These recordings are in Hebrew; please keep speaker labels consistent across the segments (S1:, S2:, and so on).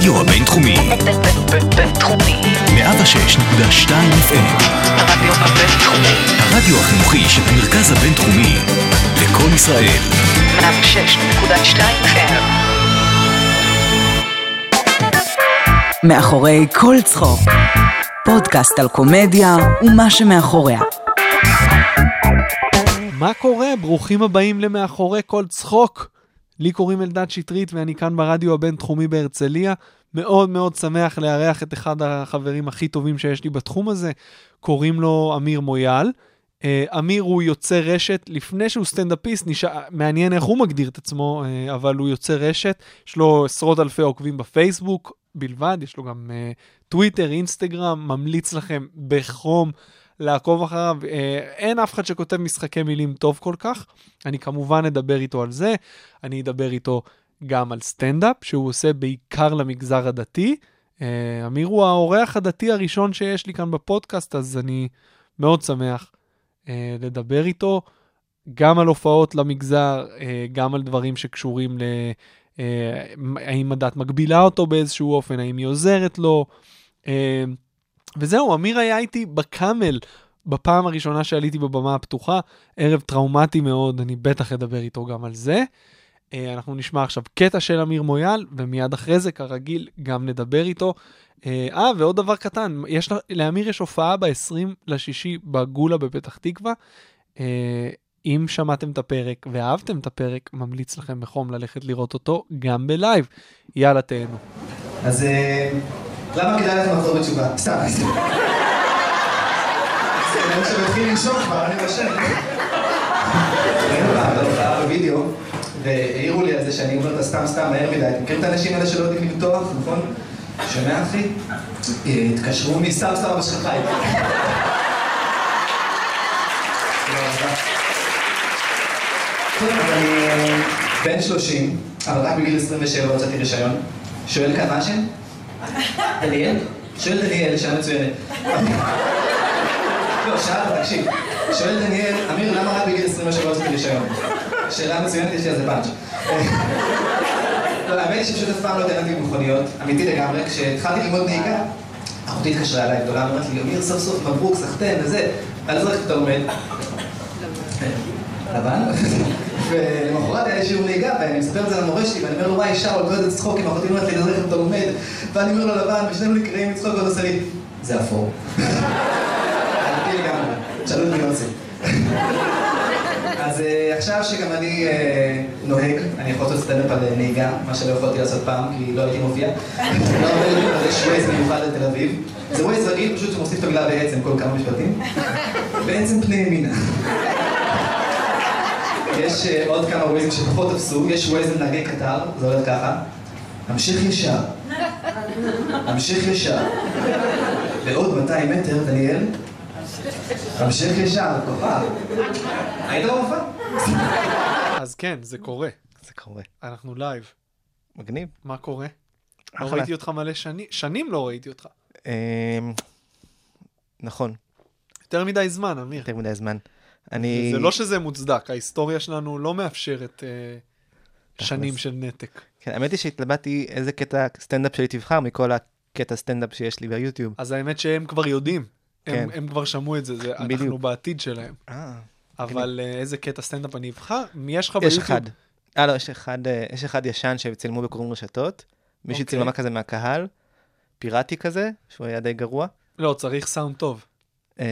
S1: הרדיו הבינתחומי.
S2: בינתחומי.
S1: 106.2 FM.
S2: הרדיו הבינתחומי.
S1: הרדיו החינוכי של המרכז הבינתחומי. לקום ישראל.
S2: 106.2 FM.
S3: מאחורי כל צחוק. פודקאסט על קומדיה ומה שמאחוריה.
S4: מה קורה? ברוכים הבאים למאחורי כל צחוק. לי קוראים אלדד שטרית ואני כאן ברדיו הבינתחומי בהרצליה. מאוד מאוד שמח לארח את אחד החברים הכי טובים שיש לי בתחום הזה. קוראים לו אמיר מויאל. אה, אמיר הוא יוצר רשת, לפני שהוא סטנדאפיסט, נשאר, מעניין איך הוא מגדיר את עצמו, אה, אבל הוא יוצר רשת, יש לו עשרות אלפי עוקבים בפייסבוק בלבד, יש לו גם אה, טוויטר, אינסטגרם, ממליץ לכם בחום לעקוב אחריו. אין אף אחד שכותב משחקי מילים טוב כל כך. אני כמובן אדבר איתו על זה, אני אדבר איתו גם על סטנדאפ, שהוא עושה בעיקר למגזר הדתי. אה, אמיר הוא האורח הדתי הראשון שיש לי כאן בפודקאסט, אז אני מאוד שמח אה, לדבר איתו, גם על הופעות למגזר, אה, גם על דברים שקשורים ל... האם הדת מגבילה אותו באיזשהו אופן, האם היא עוזרת לו. וזהו, אמיר היה איתי בקאמל בפעם הראשונה שעליתי בבמה הפתוחה, ערב טראומטי מאוד, אני בטח אדבר איתו גם על זה. אה, אנחנו נשמע עכשיו קטע של אמיר מויאל, ומיד אחרי זה, כרגיל, גם נדבר איתו. אה, אה, ועוד דבר קטן, יש, לאמיר יש הופעה ב-20 לשישי בגולה בפתח תקווה. אה, אם שמעתם את הפרק ואהבתם את הפרק, ממליץ לכם בחום ללכת לראות אותו גם בלייב. יאללה, תהנו.
S5: אז אה, למה כדאי לך לחזור בתשובה? סתם. אני מתחיל לנשום כבר, אני. ראינו פעם בווידאו, והעירו לי על זה שאני אומר את הסתם סתם מהר מדי. אתם מכירים את האנשים האלה שלא יודעים למתוח, נכון? שומע אחי? אה, התקשרו מסתם סבא שלך חי. טוב, אז אני אה, בן 30, אבל רק בגיל 27 הוצאתי רישיון. שואל כאן מה השם? דניאל? שואל דניאל, שאלה מצוינת. לא, שאלת, תקשיב. שואל דניאל, אמיר, למה רק בגיל 27 הוצאתי רישיון? שאלה מצוינת, יש לי על זה פאנץ'. לא, האמת היא שפשוט אף פעם לא התעניינתי במכוניות, אמיתי לגמרי, כשהתחלתי ללמוד נהיגה, אחותי התקשרה אליי גדולה, ואמרת לי, אמיר, סוף סוף מברוק, סחטיין וזה, על איזה רכב אתה לומד? לבן? ולמחרת היה לי שיעור נהיגה, ואני מספר את זה למורה שלי, ואני אומר לו, וואי, שאול, קולט איזה צחוק, אם אחותי אומרת לי, איזה רכב אתה לומד? ואני אומר לו לבן, ושנינו נקרעים מצחוק, ועוד עושה לי, זה אפור. אמיתי לגמרי, שאלו את ביונסי. אה, עכשיו שגם אני אה, נוהג, אני יכול לעשות סטנדאפ על אה, נהיגה, מה שלא יכולתי לעשות פעם, כי לא הייתי מופיע. לא אבל יש ווייז מיוחד לתל אביב. זה ווייז רגיל, פשוט שמוסיף את המילה בעצם כל כמה משפטים. בעצם פני ימינה. יש עוד כמה ווייזים שפחות תפסו, יש ווייז לנהגי קטר, זה הולך ככה. המשך ישר. המשך ישר. בעוד 200 מטר, דניאל. המשך ישר, כוכב. היית במופע?
S4: אז כן, זה קורה.
S6: זה קורה.
S4: אנחנו לייב.
S6: מגניב.
S4: מה קורה? לא. ראיתי אותך מלא שנים, שנים לא ראיתי אותך.
S6: אמ, נכון,
S4: יותר מדי זמן, אמיר.
S6: יותר מדי זמן. אני...
S4: זה לא שזה מוצדק, ההיסטוריה שלנו לא מאפשרת אה, שנים של נתק.
S6: כן, האמת היא שהתלבטתי איזה קטע סטנדאפ שלי תבחר מכל הקטע סטנדאפ שיש לי ביוטיוב.
S4: אז האמת שהם כבר יודעים. הם,
S6: כן.
S4: הם כבר שמעו את זה, זה אנחנו. בעתיד שלהם.
S6: אה,
S4: אבל אה, איזה קטע סטנדאפ אני אבחר? מי יש לך
S6: יש
S4: ביוטיוב?
S6: אחד. אה, לא, יש אחד, אה, יש אחד ישן שצילמו בקוראים רשתות. מישהי
S4: אוקיי.
S6: צילמה כזה מהקהל, פיראטי כזה, שהוא היה די גרוע.
S4: לא, צריך סאונד טוב.
S6: אמ,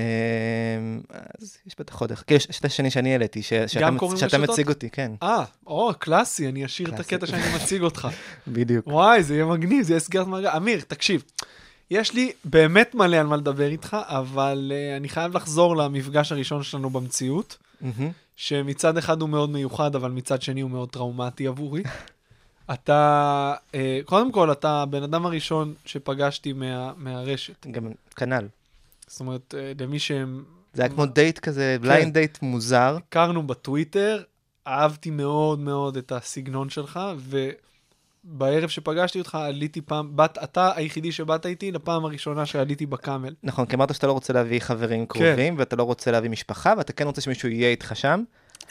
S6: אז יש בטח עוד אחד. כן, יש יש את השני שאני העליתי, שאתה? מציג אותי, כן,
S4: אה, או, קלאסי, אני אשאיר את. הקטע שאני מציג אותך.
S6: בדיוק.
S4: וואי, זה יהיה מגניב, זה יהיה סגירת מעגל. אמיר, תקשיב, יש לי באמת מלא על מה לדבר איתך, אבל uh, אני חייב לחזור למפגש הראשון שלנו במציאות,
S6: מהמם.
S4: שמצד אחד הוא מאוד מיוחד, אבל מצד שני הוא מאוד טראומטי עבורי. אתה, uh, קודם כל, אתה הבן אדם הראשון שפגשתי מה, מהרשת.
S6: גם כנ"ל.
S4: זאת אומרת, uh, למי שהם...
S6: זה היה כמו דייט כזה, בליינד דייט מוזר.
S4: הכרנו בטוויטר, אהבתי מאוד מאוד את הסגנון שלך, ובערב שפגשתי אותך עליתי פעם, באת, אתה היחידי שבאת איתי לפעם הראשונה שעליתי בקאמל.
S6: נכון, כי אמרת שאתה לא רוצה להביא חברים
S4: כן.
S6: קרובים, ואתה לא רוצה להביא משפחה, ואתה כן רוצה שמישהו יהיה איתך שם.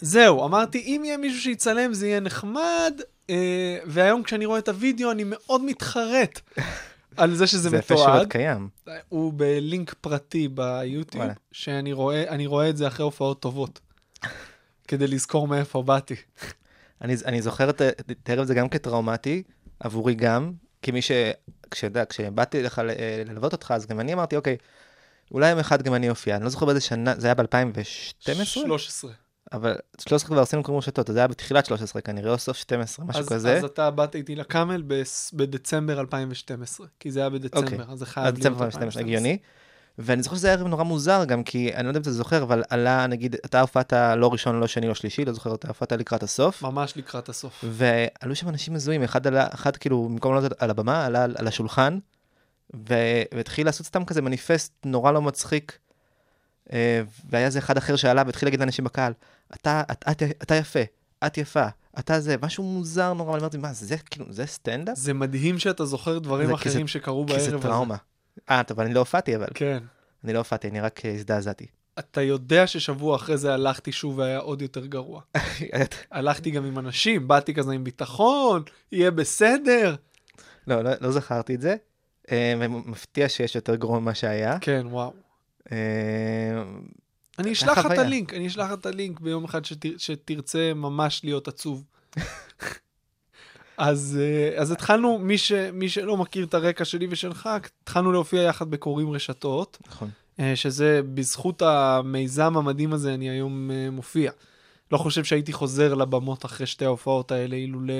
S4: זהו, אמרתי, אם יהיה מישהו שיצלם זה יהיה נחמד, אה, והיום כשאני רואה את הוידאו, אני מאוד מתחרט על זה שזה
S5: זה יפה שהוא
S4: מתועד.
S5: עוד קיים.
S4: הוא בלינק פרטי ביוטיוב,
S5: וואלה.
S4: שאני רואה, רואה את זה אחרי הופעות טובות, כדי לזכור מאיפה באתי.
S5: אני, אני זוכר את את הערב הזה גם כטראומטי, עבורי גם, כמי ש... כשאתה, כשבאתי לך אה, ללוות אותך, אז גם אני אמרתי, אוקיי, אולי יום אחד גם אני אופיע. אני לא זוכר באיזה שנה, זה היה ב-2012?
S4: 13.
S5: אבל 13 כבר עשינו קוראים רשתות, זה היה בתחילת 13 כנראה, או סוף 12, משהו
S4: אז,
S5: כזה.
S4: אז אתה באת איתי לקאמל בדצמבר 2012, כי זה היה בדצמבר,
S5: אוקיי.
S4: אז זה חייב להיות
S5: דצמבר 2012, הגיוני. ואני זוכר שזה היה ערב נורא מוזר גם, כי אני לא יודע אם אתה זוכר, אבל עלה, נגיד, אתה הופעת לא ראשון, לא שני, לא שלישי, לא זוכר, אתה הופעת לקראת הסוף.
S4: ממש לקראת הסוף.
S5: ועלו שם אנשים מזוהים, אחד, עלה, אחד כאילו, במקום לעלות על הבמה, עלה על, על השולחן, ו... והתחיל לעשות סתם כזה מניפסט נורא לא מצחיק. אה, והיה איזה אחד אחר שעלה והתחיל להגיד לאנשים בקהל, אתה, את, את, אתה יפה, את יפה, אתה זה, משהו מוזר נורא, ואני אמרתי, מה, זה כאילו, זה סטנדאפ?
S4: זה מדהים שאתה זוכר דברים
S5: זה כי
S4: אחרים
S5: זה-
S4: שקרו
S5: כי
S4: בערב
S5: זה
S4: הזה.
S5: אה, טוב, אני לא הופעתי, אבל.
S4: כן.
S5: אני לא הופעתי, אני רק אה, הזדעזעתי.
S4: אתה יודע ששבוע אחרי זה הלכתי שוב והיה עוד יותר גרוע. הלכתי גם עם אנשים, באתי כזה עם ביטחון, יהיה בסדר.
S5: לא, לא, לא זכרתי את זה. אה, ומפתיע שיש יותר גרוע ממה שהיה.
S4: כן, וואו.
S5: אה,
S4: אני אשלח לך את. הלינק, אני אשלח לך את הלינק ביום אחד שתר, שתרצה ממש להיות עצוב. אז, אה, אז התחלנו, מי, ש, מי שלא מכיר את הרקע שלי ושלך, התחלנו להופיע יחד בקוראים רשתות,
S5: נכון.
S4: אה, שזה בזכות המיזם המדהים הזה אני היום אה, מופיע. לא חושב שהייתי חוזר לבמות אחרי שתי ההופעות האלה, אילולא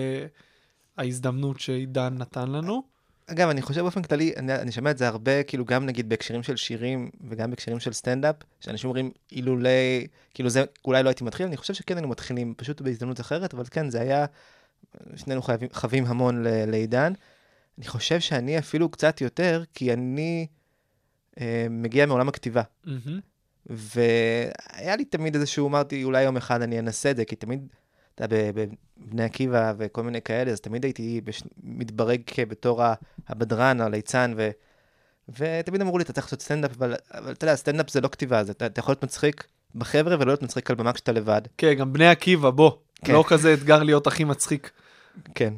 S4: ההזדמנות שעידן נתן לנו.
S5: אגב, אני חושב באופן כללי, אני, אני שומע את זה הרבה, כאילו גם נגיד בהקשרים של שירים וגם בהקשרים של סטנדאפ, שאנשים אומרים אילולי, כאילו זה, אולי לא הייתי מתחיל, אני חושב שכן היינו מתחילים, פשוט בהזדמנות אחרת, אבל כן, זה היה, שנינו חייבים, חווים המון ל, לעידן. אני חושב שאני אפילו קצת יותר, כי אני אה, מגיע מעולם הכתיבה.
S4: מהמם.
S5: והיה לי תמיד איזשהו, אמרתי, אולי יום אחד אני אנסה את זה, כי תמיד, אתה יודע, בבני עקיבא וכל מיני כאלה, אז תמיד הייתי בש... מתברג כבתור ה- הבדרן, הליצן, ו... ותמיד אמרו לי, אתה צריך לעשות סטנדאפ, אבל, אבל אתה יודע, סטנדאפ זה לא כתיבה, זה, אתה, אתה יכול להיות מצחיק בחבר'ה ולא להיות מצחיק על במה כשאתה לבד.
S4: כן, גם בני עקיבא, בוא.
S5: כן.
S4: לא כזה אתגר להיות הכי מצחיק.
S5: כן,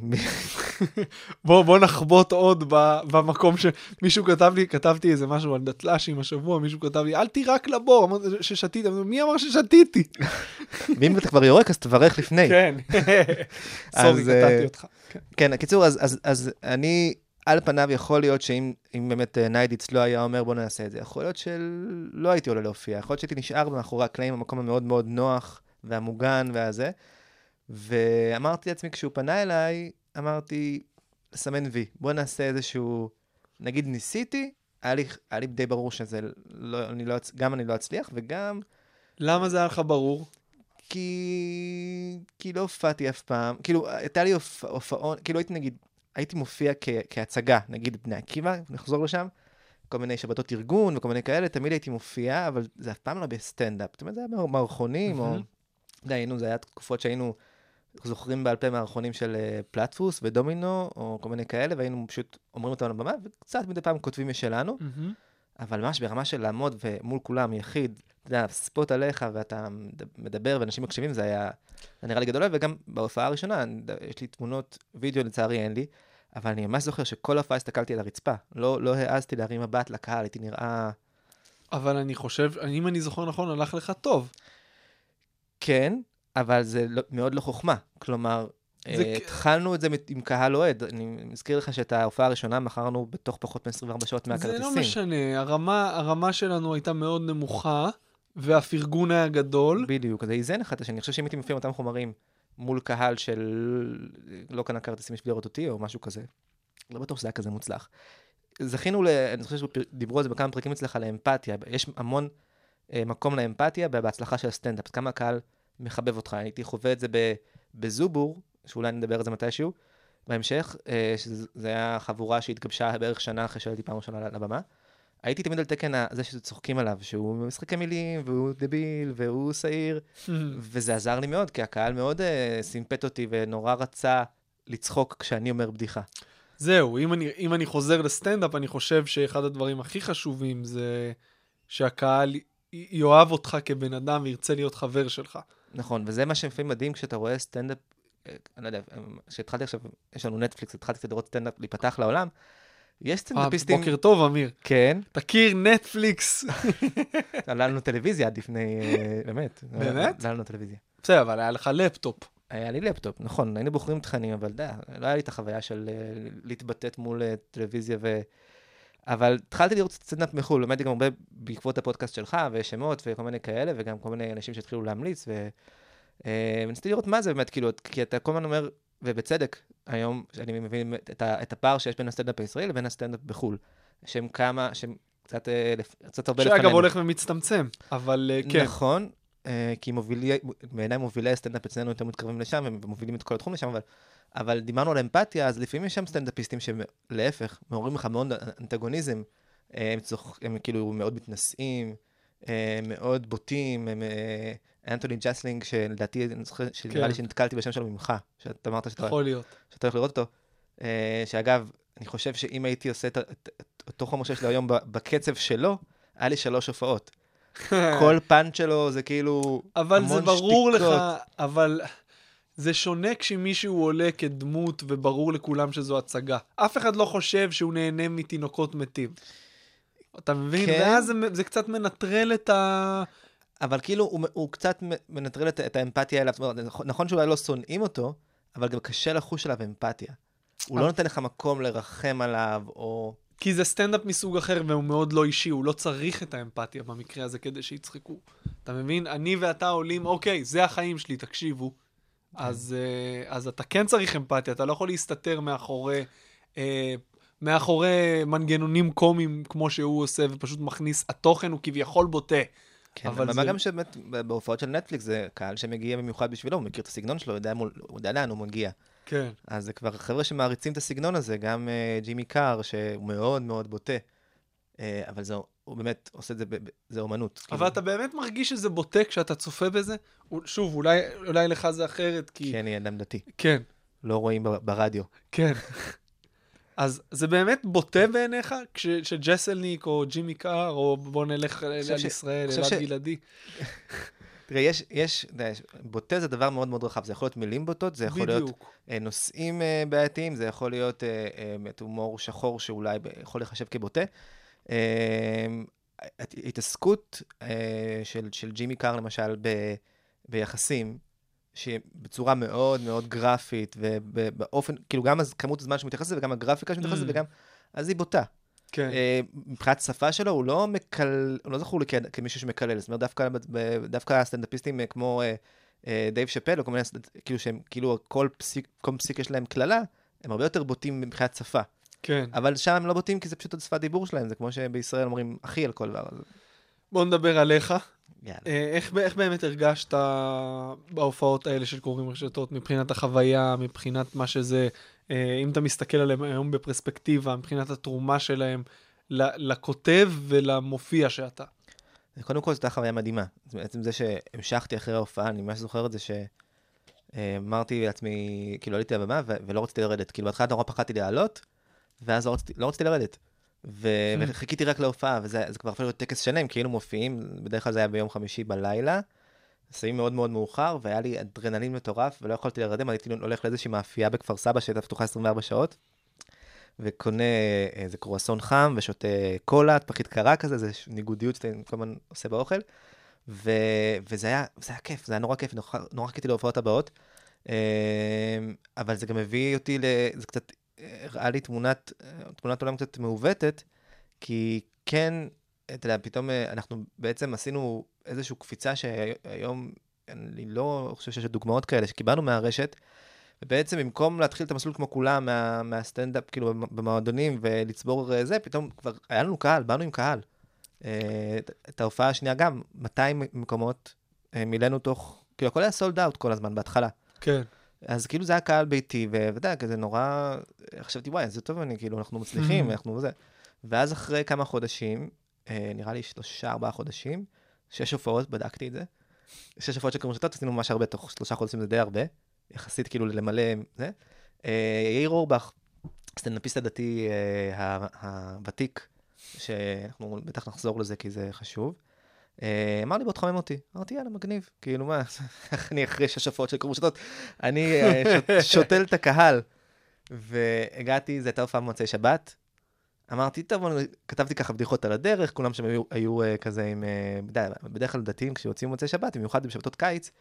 S4: בוא, בוא נחבוט עוד ב, במקום שמישהו כתב לי, כתבתי איזה משהו על דתל"שים השבוע, מישהו כתב לי, אל תירק לבור, אמרתי ששתיתי, אמרתי, מי אמר ששתיתי?
S5: ואם אתה כבר יורק, אז תברך לפני.
S4: כן. סורי,
S5: אז, אה,
S4: קטעתי אותך. כן.
S5: כן, הקיצור, אז, אז, אז אני, על פניו יכול להיות שאם אם באמת אה, ניידיץ לא היה אומר בוא נעשה את זה, יכול להיות שלא הייתי עולה להופיע, יכול להיות שהייתי נשאר מאחורי הקלעים במקום המאוד מאוד נוח והמוגן והזה. ואמרתי לעצמי, כשהוא פנה אליי, אמרתי, לסמן וי, בוא נעשה איזשהו, נגיד ניסיתי, היה לי, היה לי די ברור שזה, לא, אני לא, גם אני לא אצליח, וגם
S4: למה זה היה לך ברור?
S5: כי... כי לא הופעתי אף פעם, כאילו, הייתה לי הופ... הופעון, כאילו הייתי נגיד, הייתי מופיע כ... כהצגה, נגיד בני עקיבא, נחזור לשם, כל מיני שבתות ארגון וכל מיני כאלה, תמיד הייתי מופיע, אבל זה אף פעם לא בסטנדאפ, זאת אומרת, זה היה מע- מערכונים, או...
S4: מהמם.
S5: אתה יודע, היינו, זה היה תקופות שהיינו זוכרים בעל פה מערכונים של אה, פלטפוס ודומינו, או כל מיני כאלה, והיינו פשוט אומרים אותם על הבמה, וקצת מדי פעם כותבים משלנו.
S4: מהמם.
S5: אבל ממש ברמה של לעמוד ומול כולם, יחיד, אתה יודע, ספוט עליך ואתה מד- מדבר ואנשים מקשיבים, זה היה זה נראה לי גדול, וגם בהופעה הראשונה, יש לי תמונות וידאו, לצערי אין לי, אבל אני ממש זוכר שכל ההופעה הסתכלתי על הרצפה. לא, לא העזתי להרים מבט לקהל, הייתי נראה...
S4: אבל אני חושב, אם אני זוכר נכון, הלך לך טוב.
S5: כן, אבל זה לא, מאוד לא חוכמה. כלומר,
S4: זה
S5: אה, התחלנו את זה עם קהל אוהד. אני מזכיר לך שאת ההופעה הראשונה מכרנו בתוך פחות מ-24 שעות
S4: זה
S5: מהכרטיסים.
S4: לא משנה, הרמה, הרמה שלנו הייתה מאוד נמוכה, והפרגון היה גדול.
S5: בדיוק, זה איזן אחד השני. אני חושב שאם הייתי מופיע אותם חומרים מול קהל של לא קנה כרטיסים בשביל לראות אותי או משהו כזה, לא בטוח שזה היה כזה מוצלח. זכינו, ל... אני חושב שדיברו על זה בכמה פרקים אצלך, לאמפתיה. יש המון אה, מקום לאמפתיה בהצלחה של הסטנדאפ. כמה הקהל מחבב אותך. הייתי חווה את זה. בזובור, שאולי נדבר על זה מתישהו, בהמשך, אה, שזה היה חבורה שהתגבשה בערך שנה אחרי שעליתי פעם ראשונה לבמה. הייתי תמיד על תקן זה שצוחקים עליו, שהוא משחקי מילים, והוא דביל, והוא שעיר, וזה עזר לי מאוד, כי הקהל מאוד uh, סימפט אותי ונורא רצה לצחוק כשאני אומר בדיחה.
S4: זהו, אם אני, אם אני חוזר לסטנדאפ, אני חושב שאחד הדברים הכי חשובים זה שהקהל יאהב אותך כבן אדם וירצה להיות חבר שלך.
S5: נכון, וזה מה שלפעמים מדהים כשאתה רואה סטנדאפ אה, אני לא יודע, כשהתחלתי עכשיו, יש לנו נטפליקס, התחלתי קצת לראות סטנדאפ, להיפתח לעולם, יש
S4: אה,
S5: סטנדאפיסטים,
S4: בוקר טוב, אמיר.
S5: כן,
S4: תכיר נטפליקס.
S5: לא היה לנו טלוויזיה עד לפני, אה, באמת.
S4: באמת?
S5: לא היה לנו טלוויזיה.
S4: בסדר, אבל היה לך לפטופ.
S5: היה לי לפטופ, נכון, היינו בוחרים תכנים, אבל די, לא היה לי את החוויה של אה, להתבטל מול אה, טלוויזיה ו... אבל התחלתי לראות סטנדאפ מחו"ל, למדתי גם הרבה בעקבות הפודקאסט שלך, ושמות וכל מיני כאלה, וגם כל מיני אנשים שהתחילו להמליץ. אה, וניסיתי לראות מה זה באמת, כאילו, כי אתה כל הזמן אומר, ובצדק, היום, אני מבין את, ה, את הפער שיש בין הסטנדאפ הישראלי לבין הסטנדאפ בחו"ל, שהם כמה, שהם קצת, אה, קצת הרבה לפנינו.
S4: שאגב הולך ומצטמצם, אבל אה, כן.
S5: נכון, כי מובילי, בעיניי מובילי הסטנדאפ אצלנו יותר מתקרבים לשם, הם מובילים את כל התחום לשם, אבל, אבל דיברנו על אמפתיה, אז לפעמים יש שם סטנדאפיסטים שלהפך, מעוררים לך מאוד אנטגוניזם, אה, הם, צוח, הם כאילו מאוד מתנשאים, אה, מאוד בוטים, הם... אה, אנטוני ג'סלניק, שלדעתי, אני זוכר, שנראה
S4: כן.
S5: לי שנתקלתי בשם שלו ממך, שאתה אמרת שאתה
S4: יכול להיות.
S5: שאתה הולך לראות אותו, אה, שאגב, אני חושב שאם הייתי עושה את את- את אותו חומר שיש לי היום בקצב שלו, היה לי שלוש הופעות. כל פאנץ' שלו זה כאילו
S4: אבל זה
S5: המון
S4: ברור לך,
S5: שתיקות.
S4: אבל זה שונה כשמישהו עולה כדמות וברור לכולם שזו הצגה. אף אחד לא חושב שהוא נהנה מתינוקות מתים. אתה מבין?
S5: כן.
S4: ואז זה, זה קצת מנטרל את ה...
S5: אבל כאילו הוא, הוא קצת מנטרל את, את האמפתיה אליו. נכון- נכון שאולי לא שונאים אותו, אבל גם קשה לחוש עליו אמפתיה. הוא. לא נותן לך מקום לרחם עליו, או...
S4: כי זה סטנדאפ מסוג אחר והוא מאוד לא אישי, הוא לא צריך את האמפתיה במקרה הזה כדי שיצחקו. אתה מבין? אני ואתה עולים, אוקיי, זה החיים שלי, תקשיבו. אז, אה, אז אתה כן צריך אמפתיה, אתה לא יכול להסתתר מאחורי, אה, מאחורי מנגנונים קומיים כמו שהוא עושה, ופשוט מכניס, התוכן הוא כביכול בוטה.
S5: כן,
S4: אבל זה-
S5: מה גם שבאמת בהופעות של נטפליקס זה קהל שמגיע במיוחד בשבילו, הוא מכיר את הסגנון שלו, הוא יודע, מול, הוא יודע לאן הוא מגיע.
S4: כן.
S5: אז זה כבר חבר'ה שמעריצים את הסגנון הזה, גם uh, ג'ימי קאר, שהוא מאוד מאוד בוטה, uh, אבל זה, הוא באמת עושה את זה, זה אומנות.
S4: אבל
S5: כאילו.
S4: אתה באמת מרגיש שזה בוטה כשאתה צופה בזה? שוב, אולי, אולי לך זה אחרת, כי...
S5: כי אני אדם דתי,
S4: כן.
S5: לא רואים ברדיו.
S4: כן. אז זה באמת בוטה בעיניך כש- שג'סלניק או ג'ימי קאר, או בוא נלך על ישראל, אלעד
S5: ש-
S4: גלעדי.
S5: תראה, יש, יש, בוטה זה דבר מאוד מאוד רחב, זה יכול להיות מילים בוטות, זה יכול להיות
S4: בדיוק.
S5: אה, נושאים אה, בעייתיים, זה יכול להיות אה, הומור שחור שאולי יכול לחשב כבוטה. הת- התעסקות של, של ג'ימי קאר למשל ב, ביחסים, שבצורה מאוד מאוד גרפית, ובאופן, כאילו גם כמות הזמן שהוא מתייחס לזה, וגם הגרפיקה שהוא מתייחס לזה,
S4: Mm.
S5: וגם, אז היא בוטה.
S4: כן.
S5: אה, מבחינת שפה שלו, הוא לא מקל... הוא לא זכור לי כמישהו מקלל. זאת אומרת, דווקא, דווקא הסטנדאפיסטים אה, כמו אה, דייב שאפל, או כל מיני, כאילו שהם, כאילו כל פסיק, כל פסיק יש להם קללה, הם הרבה יותר בוטים מבחינת שפה.
S4: כן.
S5: אבל שם הם לא בוטים כי זה פשוט עוד שפת דיבור שלהם, זה כמו שבישראל אומרים אחי על כל דבר.
S4: בוא נדבר עליך.
S5: יאללה.
S4: איך, איך באמת הרגשת בהופעות האלה של קוראים רשתות, מבחינת החוויה, מבחינת מה שזה, אם אתה מסתכל עליהם היום בפרספקטיבה, מבחינת התרומה שלהם לכותב ולמופיע שאתה.
S5: קודם כל, זו הייתה חוויה מדהימה. בעצם זה שהמשכתי אחרי ההופעה, אני ממש זוכר את זה שאמרתי לעצמי, כאילו עליתי לבמה ולא רציתי לרדת. כאילו בהתחלה נורא פחדתי לעלות, ואז לא רציתי, לא רציתי לרדת. ו- וחיכיתי רק להופעה, וזה זה כבר הפך להיות טקס שלם, היינו מופיעים, בדרך כלל זה היה ביום חמישי בלילה, שמים מאוד מאוד מאוחר, והיה לי אדרנלין מטורף, ולא יכולתי לרדם, הייתי הולך לאיזושהי מאפייה בכפר סבא שהייתה פתוחה 24 שעות, וקונה איזה קרואסון חם, ושותה קולה, פחית קרה כזה, זה ניגודיות שאתה כל הזמן עושה באוכל. ו... וזה היה, זה היה כיף, זה היה נורא כיף, נורא, נורא חיכיתי להופעות הבאות. אמ, אבל זה גם הביא אותי ל... זה קצת הראה לי תמונת, תמונת עולם קצת מעוותת, כי כן, אתה יודע, פתאום אה, אנחנו בעצם עשינו איזושהי קפיצה שהיום, אני לא חושב שיש דוגמאות כאלה, שקיבלנו מהרשת, ובעצם במקום להתחיל את המסלול כמו כולם, מה, מהסטנדאפ, כאילו, במועדונים, ולצבור אה, זה, פתאום כבר היה לנו קהל, באנו עם קהל. אה, את- ההופעה השנייה גם, 200 מקומות, מילאנו תוך, כאילו, הכל היה סולד אאוט כל הזמן, בהתחלה.
S4: כן.
S5: אז כאילו זה היה קהל ביתי, ואתה יודע, כזה נורא, חשבתי, וואי, זה טוב, אני כאילו, אנחנו מצליחים, אנחנו זה. ואז אחרי כמה חודשים, נראה לי שלושה, ארבעה חודשים, שש הופעות, בדקתי את זה. שש הופעות של קרמשתות, עשינו ממש הרבה, תוך שלושה חודשים זה די הרבה, יחסית כאילו למלא זה. אה, יאיר אורבך, סטנדאפיסט הדתי אה, הוותיק, שאנחנו בטח נחזור לזה כי זה חשוב. אה, אמר לי, בוא תחמם אותי. אמרתי, יאללה, מגניב. כאילו, מה, איך אני אחרי שש הופעות של קוראים רשתות? אני אה, שותל את הקהל. והגעתי, זו הייתה הופעה במוצאי שבת. אמרתי, טוב, אני- כתבתי ככה בדיחות על הדרך, כולם שם היו, היו אה, כזה עם, אה, אתה יודע, בדרך כלל דתיים כשיוצאים במוצאי שבת, במיוחד בשבתות קיץ,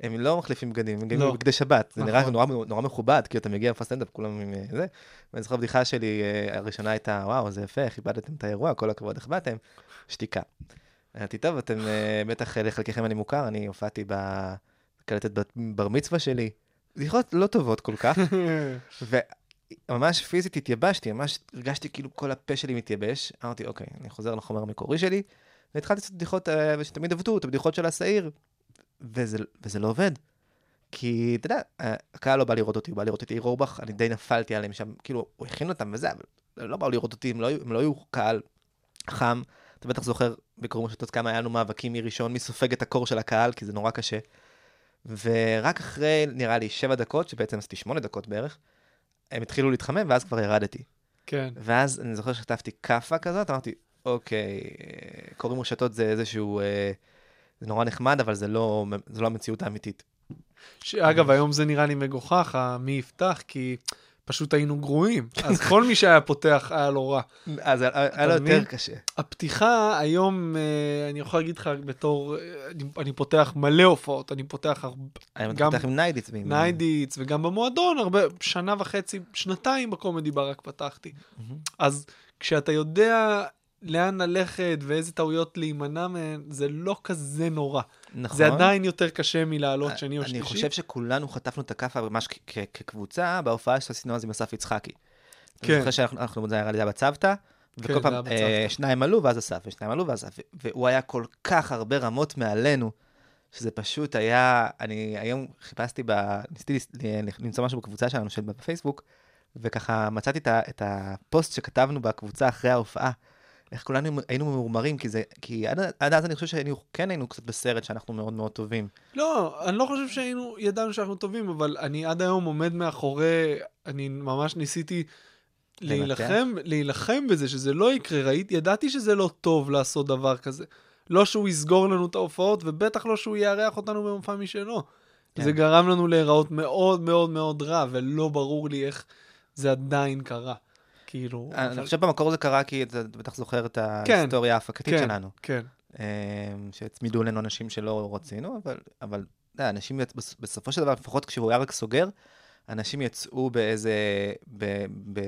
S5: הם לא מחליפים בגדים, הם מגיעים
S4: לא.
S5: בבגדי שבת. זה נראה
S4: נכון.
S5: נורא, נורא מכובד, כי אתה מגיע לפני סטנדאפ, כולם עם אה, זה. ואני זוכר בדיחה שלי, אה, הראשונה הייתה, וואו, זה יפה, איך איבדתם את האירוע, כל הכבוד, איך באתם? שתיקה. אמרתי, טוב, אתם, אה, בטח אה, לחלקכם אני מוכר, אני הופעתי בקלטת בר מצווה שלי. בדיחות לא טובות כל כך, וממש פיזית התייבשתי, ממש הרגשתי כאילו כל הפה שלי מתייבש. אמרתי, אוקיי, אני חוזר לחומר המקורי שלי, והתחלתי לעשות בדיחות אה, שתמיד עבדו, את הבדיחות של השעיר, וזה, וזה לא עובד. כי, אתה יודע, אה, הקהל לא בא לראות אותי, הוא בא לראות את יאיר אורבך, אני די נפלתי עליהם שם, כאילו, הוא הכין אותם וזה, אבל הם לא באו לראות אותי, הם לא, הם לא היו קהל חם. אתה בטח זוכר בקוראים רשתות כמה היה לנו מאבקים מי ראשון, מי סופג את הקור של הקהל, כי זה נורא קשה. ורק אחרי, נראה לי, שבע דקות, שבעצם עשיתי שמונה דקות בערך, הם התחילו להתחמם, ואז כבר ירדתי.
S4: כן.
S5: ואז אני זוכר שכתבתי כאפה כזאת, אמרתי, אוקיי, קוראים רשתות זה איזשהו, אה, זה נורא נחמד, אבל זה לא, זה לא המציאות האמיתית.
S4: שאגב, היום זה נראה לי מגוחך, המי יפתח, כי פשוט היינו גרועים. אז כל מי שהיה פותח היה לו רע.
S5: אז היה- לו יותר? קשה.
S4: הפתיחה היום, אה, אני יכול להגיד לך בתור, אה, אני, אני פותח מלא הופעות, אני פותח הרבה,
S5: היום אתה
S4: גם
S5: פותח עם ניידיץ.
S4: ניידיץ, וגם במועדון, הרבה, שנה וחצי, שנתיים בקומדי בר רק פתחתי. אז כשאתה יודע לאן ללכת ואיזה טעויות להימנע מהן, זה לא כזה נורא.
S5: נכון.
S4: זה עדיין יותר קשה מלעלות שני או
S5: אני
S4: שלישי.
S5: חושב שכולנו חטפנו את הכאפה ממש כקבוצה בהופעה שעשינו אז עם אסף יצחקי.
S4: כן.
S5: אני זוכר שאנחנו, אנחנו- זה היה בצוותא, וכל
S4: זה
S5: פעם. אה, שניים עלו ואז אסף, ושניים עלו ואז אסף, והוא היה כל כך הרבה רמות מעלינו, שזה פשוט היה, אני היום חיפשתי, ב, ניסיתי למצוא משהו בקבוצה שלנו של בפייסבוק, וככה מצאתי את, ה- את הפוסט שכתבנו בקבוצה אחרי ההופעה. איך כולנו היינו ממורמרים, כי זה, כי עד, עד אז אני חושב שהיינו, כן היינו קצת בסרט שאנחנו מאוד מאוד טובים.
S4: לא, אני לא חושב שהיינו, ידענו שאנחנו טובים, אבל אני עד היום עומד מאחורי, אני ממש ניסיתי להילחם, להילחם בזה, שזה לא יקרה. ראיתי, ידעתי שזה לא טוב לעשות דבר כזה. לא שהוא יסגור לנו את ההופעות, ובטח לא שהוא יארח אותנו במופע משלו.
S5: כן.
S4: זה גרם לנו להיראות מאוד מאוד מאוד רע, ולא ברור לי איך זה עדיין קרה. כאילו...
S5: אני
S4: אבל-
S5: חושב במקור זה קרה כי אתה בטח זוכר את
S4: כן.
S5: ההיסטוריה ההפקתית
S4: כן,
S5: שלנו.
S4: כן.
S5: אמ, שהצמידו אלינו אנשים שלא רצינו, אבל, אנשים, בסופו של דבר, לפחות כשהוא היה רק סוגר, אנשים יצאו באיזה, ב, ב,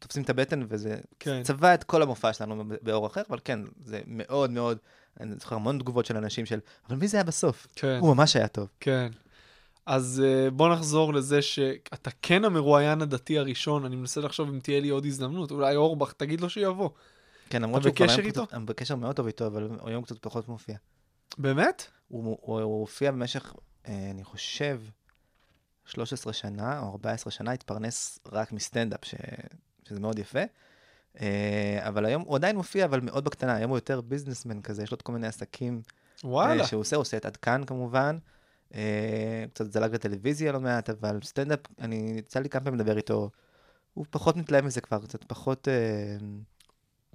S5: תופסים את הבטן, וזה
S4: כן.
S5: צבע את כל המופע שלנו באור אחר, אבל כן, זה מאוד מאוד, אני זוכר המון תגובות של אנשים של, אבל מי זה היה בסוף?
S4: כן.
S5: הוא ממש היה טוב.
S4: כן. אז uh, בוא נחזור לזה שאתה כן המרואיין הדתי הראשון, אני מנסה לחשוב אם תהיה לי עוד הזדמנות, אולי אורבך, תגיד לו שיבוא.
S5: כן, למרות שהוא כבר היום
S4: איתו?
S5: קצת- אני בקשר מאוד טוב איתו, אבל היום קצת פחות מופיע.
S4: באמת?
S5: הוא, הוא, הוא הופיע במשך, אה, אני חושב, 13 שנה או 14 שנה, התפרנס רק מסטנדאפ, ש... שזה מאוד יפה. אה, אבל היום הוא עדיין מופיע, אבל מאוד בקטנה. היום הוא יותר ביזנסמן כזה, יש לו כל מיני עסקים
S4: וואלה.
S5: אה, שהוא עושה, הוא עושה את עד כאן כמובן. אה, קצת זלג לטלוויזיה לא מעט, אבל סטנדאפ, אני, יצא לי כמה פעמים לדבר איתו. הוא פחות מתלהב מזה כבר, קצת פחות... אה,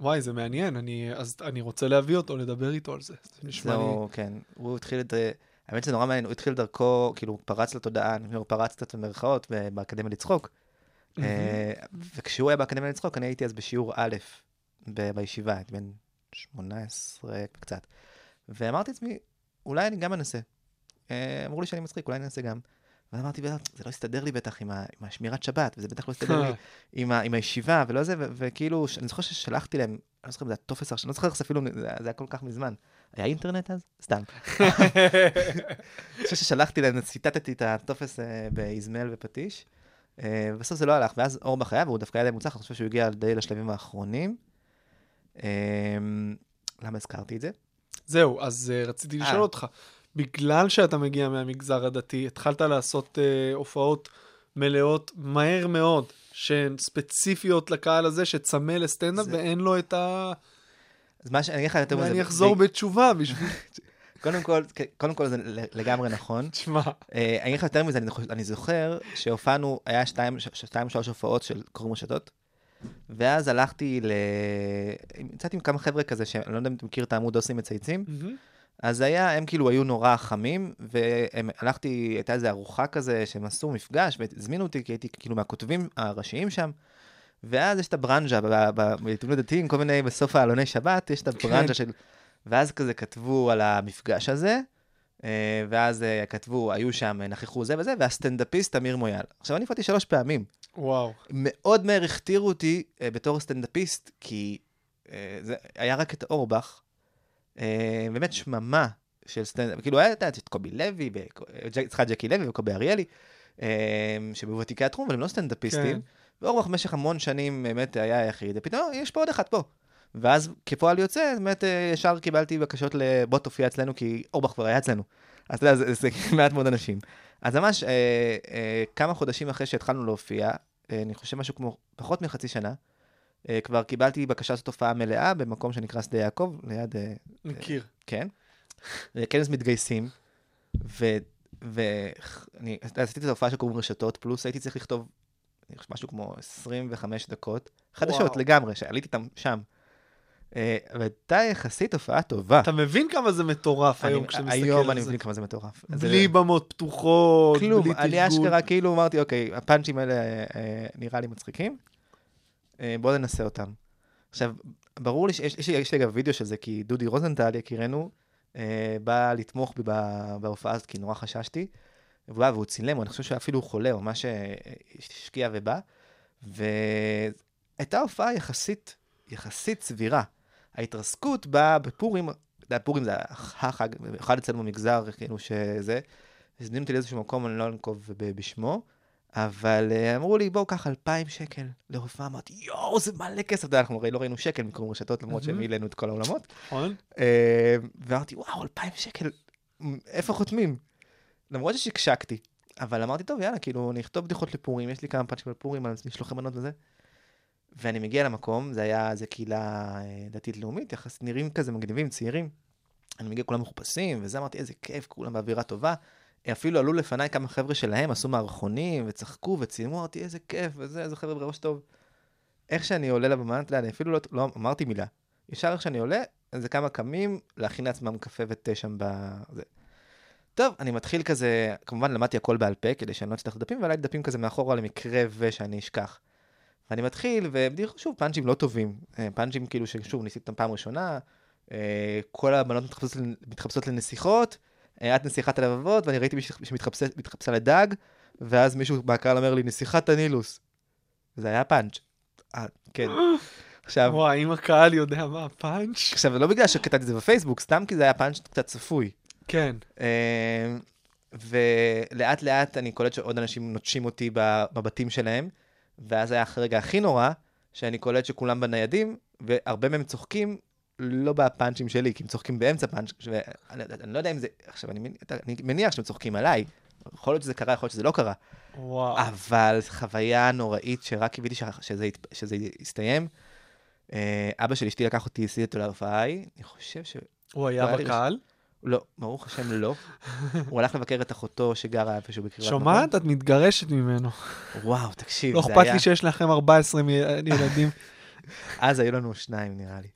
S4: וואי, זה מעניין, אני, אז אני רוצה להביא אותו, לדבר איתו על זה. זה נשמע לי...
S5: זהו, כן. הוא התחיל את... האמת שזה נורא מעניין, הוא התחיל דרכו, כאילו, הוא פרץ לתודעה, אני אומר, פרץ קצת במרכאות באקדמיה לצחוק. אה, וכשהוא היה באקדמיה לצחוק, אני הייתי אז בשיעור א' בישיבה, הייתי בן 18 קצת. ואמרתי לעצמי, אולי אני גם אנסה. אה, אמרו לי שאני מצחיק, אולי אני אנסה גם. ואז אמרתי, "בטח, זה לא יסתדר לי בטח עם, ה, עם השמירת שבת, וזה בטח לא יסתדר לי עם, ה, עם הישיבה, ולא זה, ו- וכאילו, אני זוכר ששלחתי להם, אני לא זוכר אם זה הטופס הראשון, אני לא זוכר איך זה אפילו, זה, זה היה כל כך מזמן. היה אינטרנט אז? סתם. אני חושב ששלחתי להם, ציטטתי את הטופס אה, באזמל ופטיש, אה, ובסוף זה לא הלך, ואז אורבך היה, והוא דווקא היה די מוצלח, אני חושב שהוא הגיע די לשלבים האחרונים. אה, למה הזכרתי את זה?
S4: זהו, אז uh, רציתי לשאול. אותך, בגלל שאתה מגיע מהמגזר הדתי, התחלת לעשות uh, הופעות מלאות מהר מאוד, שהן ספציפיות לקהל הזה, שצמא לסטנדאפ
S5: זה-
S4: ואין לו את ה...
S5: אז מה שאני אגיד לך יותר מזה,
S4: ואני אחזור
S5: ב-
S4: בתשובה בשביל...
S5: קודם כל, קודם כל זה לגמרי נכון.
S4: תשמע,
S5: אה, אני אגיד לך יותר מזה, אני אני זוכר שהופענו, היה שתיים, שתיים, שלוש הופעות של קוראים רשתות, ואז הלכתי ל... יצאתי עם כמה חבר'ה כזה, שאני לא יודע אם אתה מכיר את העמוד עושים מצייצים,
S4: מהמם.
S5: אז היה, הם כאילו היו נורא חמים, והלכתי, הייתה איזו ארוחה כזה, שהם עשו מפגש, והזמינו אותי, כי הייתי כאילו מהכותבים הראשיים שם. ואז יש את הברנז'ה, בעיתונות דתיים, כל מיני, בסוף העלוני שבת, יש את הברנז'ה של... ואז כזה כתבו על המפגש הזה, אה, ואז אה, כתבו, היו שם, נכחו זה וזה, והסטנדאפיסט אמיר מויאל. עכשיו, אני הופעתי שלוש פעמים.
S4: וואו.
S5: מאוד מהר הכתירו אותי אה, בתור סטנדאפיסט, כי זה היה רק את אורבך, באמת שממה של סטנדאפ, כאילו היה את קובי לוי, סליחה, ג'קי לוי וקובי אריאלי, אה, שהיו ותיקי התחום, אבל הם לא סטנדאפיסטים.
S4: כן.
S5: ואורבך במשך המון שנים באמת היה היחיד, ופתאום יש פה עוד אחד פה. ואז כפועל יוצא, באמת אה, ישר קיבלתי בקשות לבוא תופיע אצלנו, כי אורבך כבר היה אצלנו. אז אתה יודע, זה, זה מעט מאוד אנשים. אז ממש אה, אה, כמה חודשים אחרי שהתחלנו להופיע, אה, אני חושב משהו כמו פחות מחצי שנה, אה, כבר קיבלתי בקשה לעשות הופעה מלאה במקום שנקרא שדה יעקב, ליד, אה,
S4: מכיר.
S5: כן, אה, כנס מתגייסים, ואני עשיתי את ההופעה שקוראים רשתות, פלוס הייתי צריך לכתוב אני משהו כמו 25 דקות, חדשות
S4: וואו.
S5: לגמרי, שעליתי איתם שם. והייתה יחסית הופעה טובה.
S4: אתה מבין כמה זה מטורף
S5: אני-
S4: היום כשאתה מסתכל
S5: היום
S4: על
S5: אני
S4: זה.
S5: מבין כמה זה מטורף.
S4: בלי
S5: זה-
S4: במות פתוחות,
S5: כלום,
S4: בלי
S5: אני
S4: תרגול.
S5: אשכרה כאילו אמרתי, אוקיי, הפאנצ'ים האלה אה, נראה לי מצחיקים, בואו ננסה אותם. עכשיו, ברור לי שיש יש לי- אגב וידאו של זה, כי דודי רוזנטל, יקירנו, אה, בא לתמוך בי בהופעה הזאת, כי נורא חששתי. והוא בא והוא צילם, אני חושב שאפילו הוא חולה, או מה שהשקיע ובא. והייתה הופעה יחסית, יחסית סבירה. ההתרסקות באה בפורים, אתה יודע, פורים זה החג, במיוחד אצלנו במגזר, כאילו שזה, הזמינו אותי לאיזשהו מקום, אני לא אנקוב בשמו, אבל אה, אמרו לי, בואו, קח 2,000 שקל להופעה, אמרתי, יואו, זה מלא כסף, אנחנו הרי לא ראינו שקל מקום רשתות, למרות
S4: מהמם.
S5: שמילאנו את כל העולמות.
S4: נכון?
S5: אה, ואמרתי, וואו, 2,000 שקל, איפה חותמים? למרות ששקשקתי, אבל אמרתי, טוב, יאללה, כאילו, אני אכתוב בדיחות לפורים, יש לי כמה פאנצ'ים לפורים, על משלוחי מנות וזה. ואני מגיע למקום, זה היה, זה קהילה אה, דתית-לאומית, יחס נראים כזה מגניבים, צעירים. אני מגיע, כולם מחופשים, וזה אמרתי, איזה כיף, כולם באווירה טובה. אפילו עלו לפניי כמה חבר'ה שלהם, עשו מערכונים, וצחקו וצילמו, אמרתי, איזה כיף, וזה, איזה חבר'ה בראש טוב. איך שאני עולה לבמה, אתה יודע, אני אפילו לא, לא אמרתי מילה. ישר איך שאני עולה, איזה כמה קמים, להכין לעצמם קפה ותה שם בזה. טוב, אני מתחיל כזה, כמובן למדתי הכל בעל פה, כדי שאני לא אצטרך דפים, ועליי דפים כזה מאחורה למקרה ושאני אשכח. ואני מתחיל, ובדיוק, שוב, פאנצ'ים לא טובים. אה, פאנצ'ים כאילו ששוב, ניסיתי אותם פעם ראשונה, אה, כל הבנות מתחפשות, מתחפשות לנסיכות, את נסיכת הלבבות, ואני ראיתי מישהי שמתחפשת- מתחפשה לדג, ואז מישהו בקהל אומר לי, נסיכת הנילוס. זה היה פאנץ'. אה, כן. עכשיו,
S4: וואי, אם הקהל יודע מה הפאנץ'.
S5: עכשיו, לא בגלל שכתבתי את זה בפייסבוק, סתם כי זה היה פאנץ' קצת צפוי.
S4: כן.
S5: אה, ולאט לאט אני קולט שעוד אנשים נוטשים אותי בבתים שלהם, ואז היה הרגע הכי נורא, שאני קולט שכולם בניידים, והרבה מהם צוחקים, לא בפאנצ'ים שלי, כי הם צוחקים באמצע פאנץ', ואני אני לא יודע אם זה, עכשיו, אני, אני מניח שהם צוחקים עליי, יכול להיות שזה קרה, יכול להיות שזה לא קרה,
S4: וואו.
S5: אבל חוויה נוראית שרק קיוויתי ש- שזה, ית- שזה יסתיים. אה, אבא של אשתי לקח אותי, הסיע אותו להופעה ההיא, אני חושב ש...
S4: הוא היה
S5: לי
S4: בקהל?
S5: לא, ברוך השם לא. הוא הלך לבקר את אחותו שגרה איפשהו בקריית
S4: שומעת? את מתגרשת ממנו.
S5: וואו, תקשיב,
S4: לא
S5: זה
S4: אכפת
S5: היה...
S4: לי שיש לכם 14 מ- ילדים.
S5: אז היו לנו שניים, נראה לי.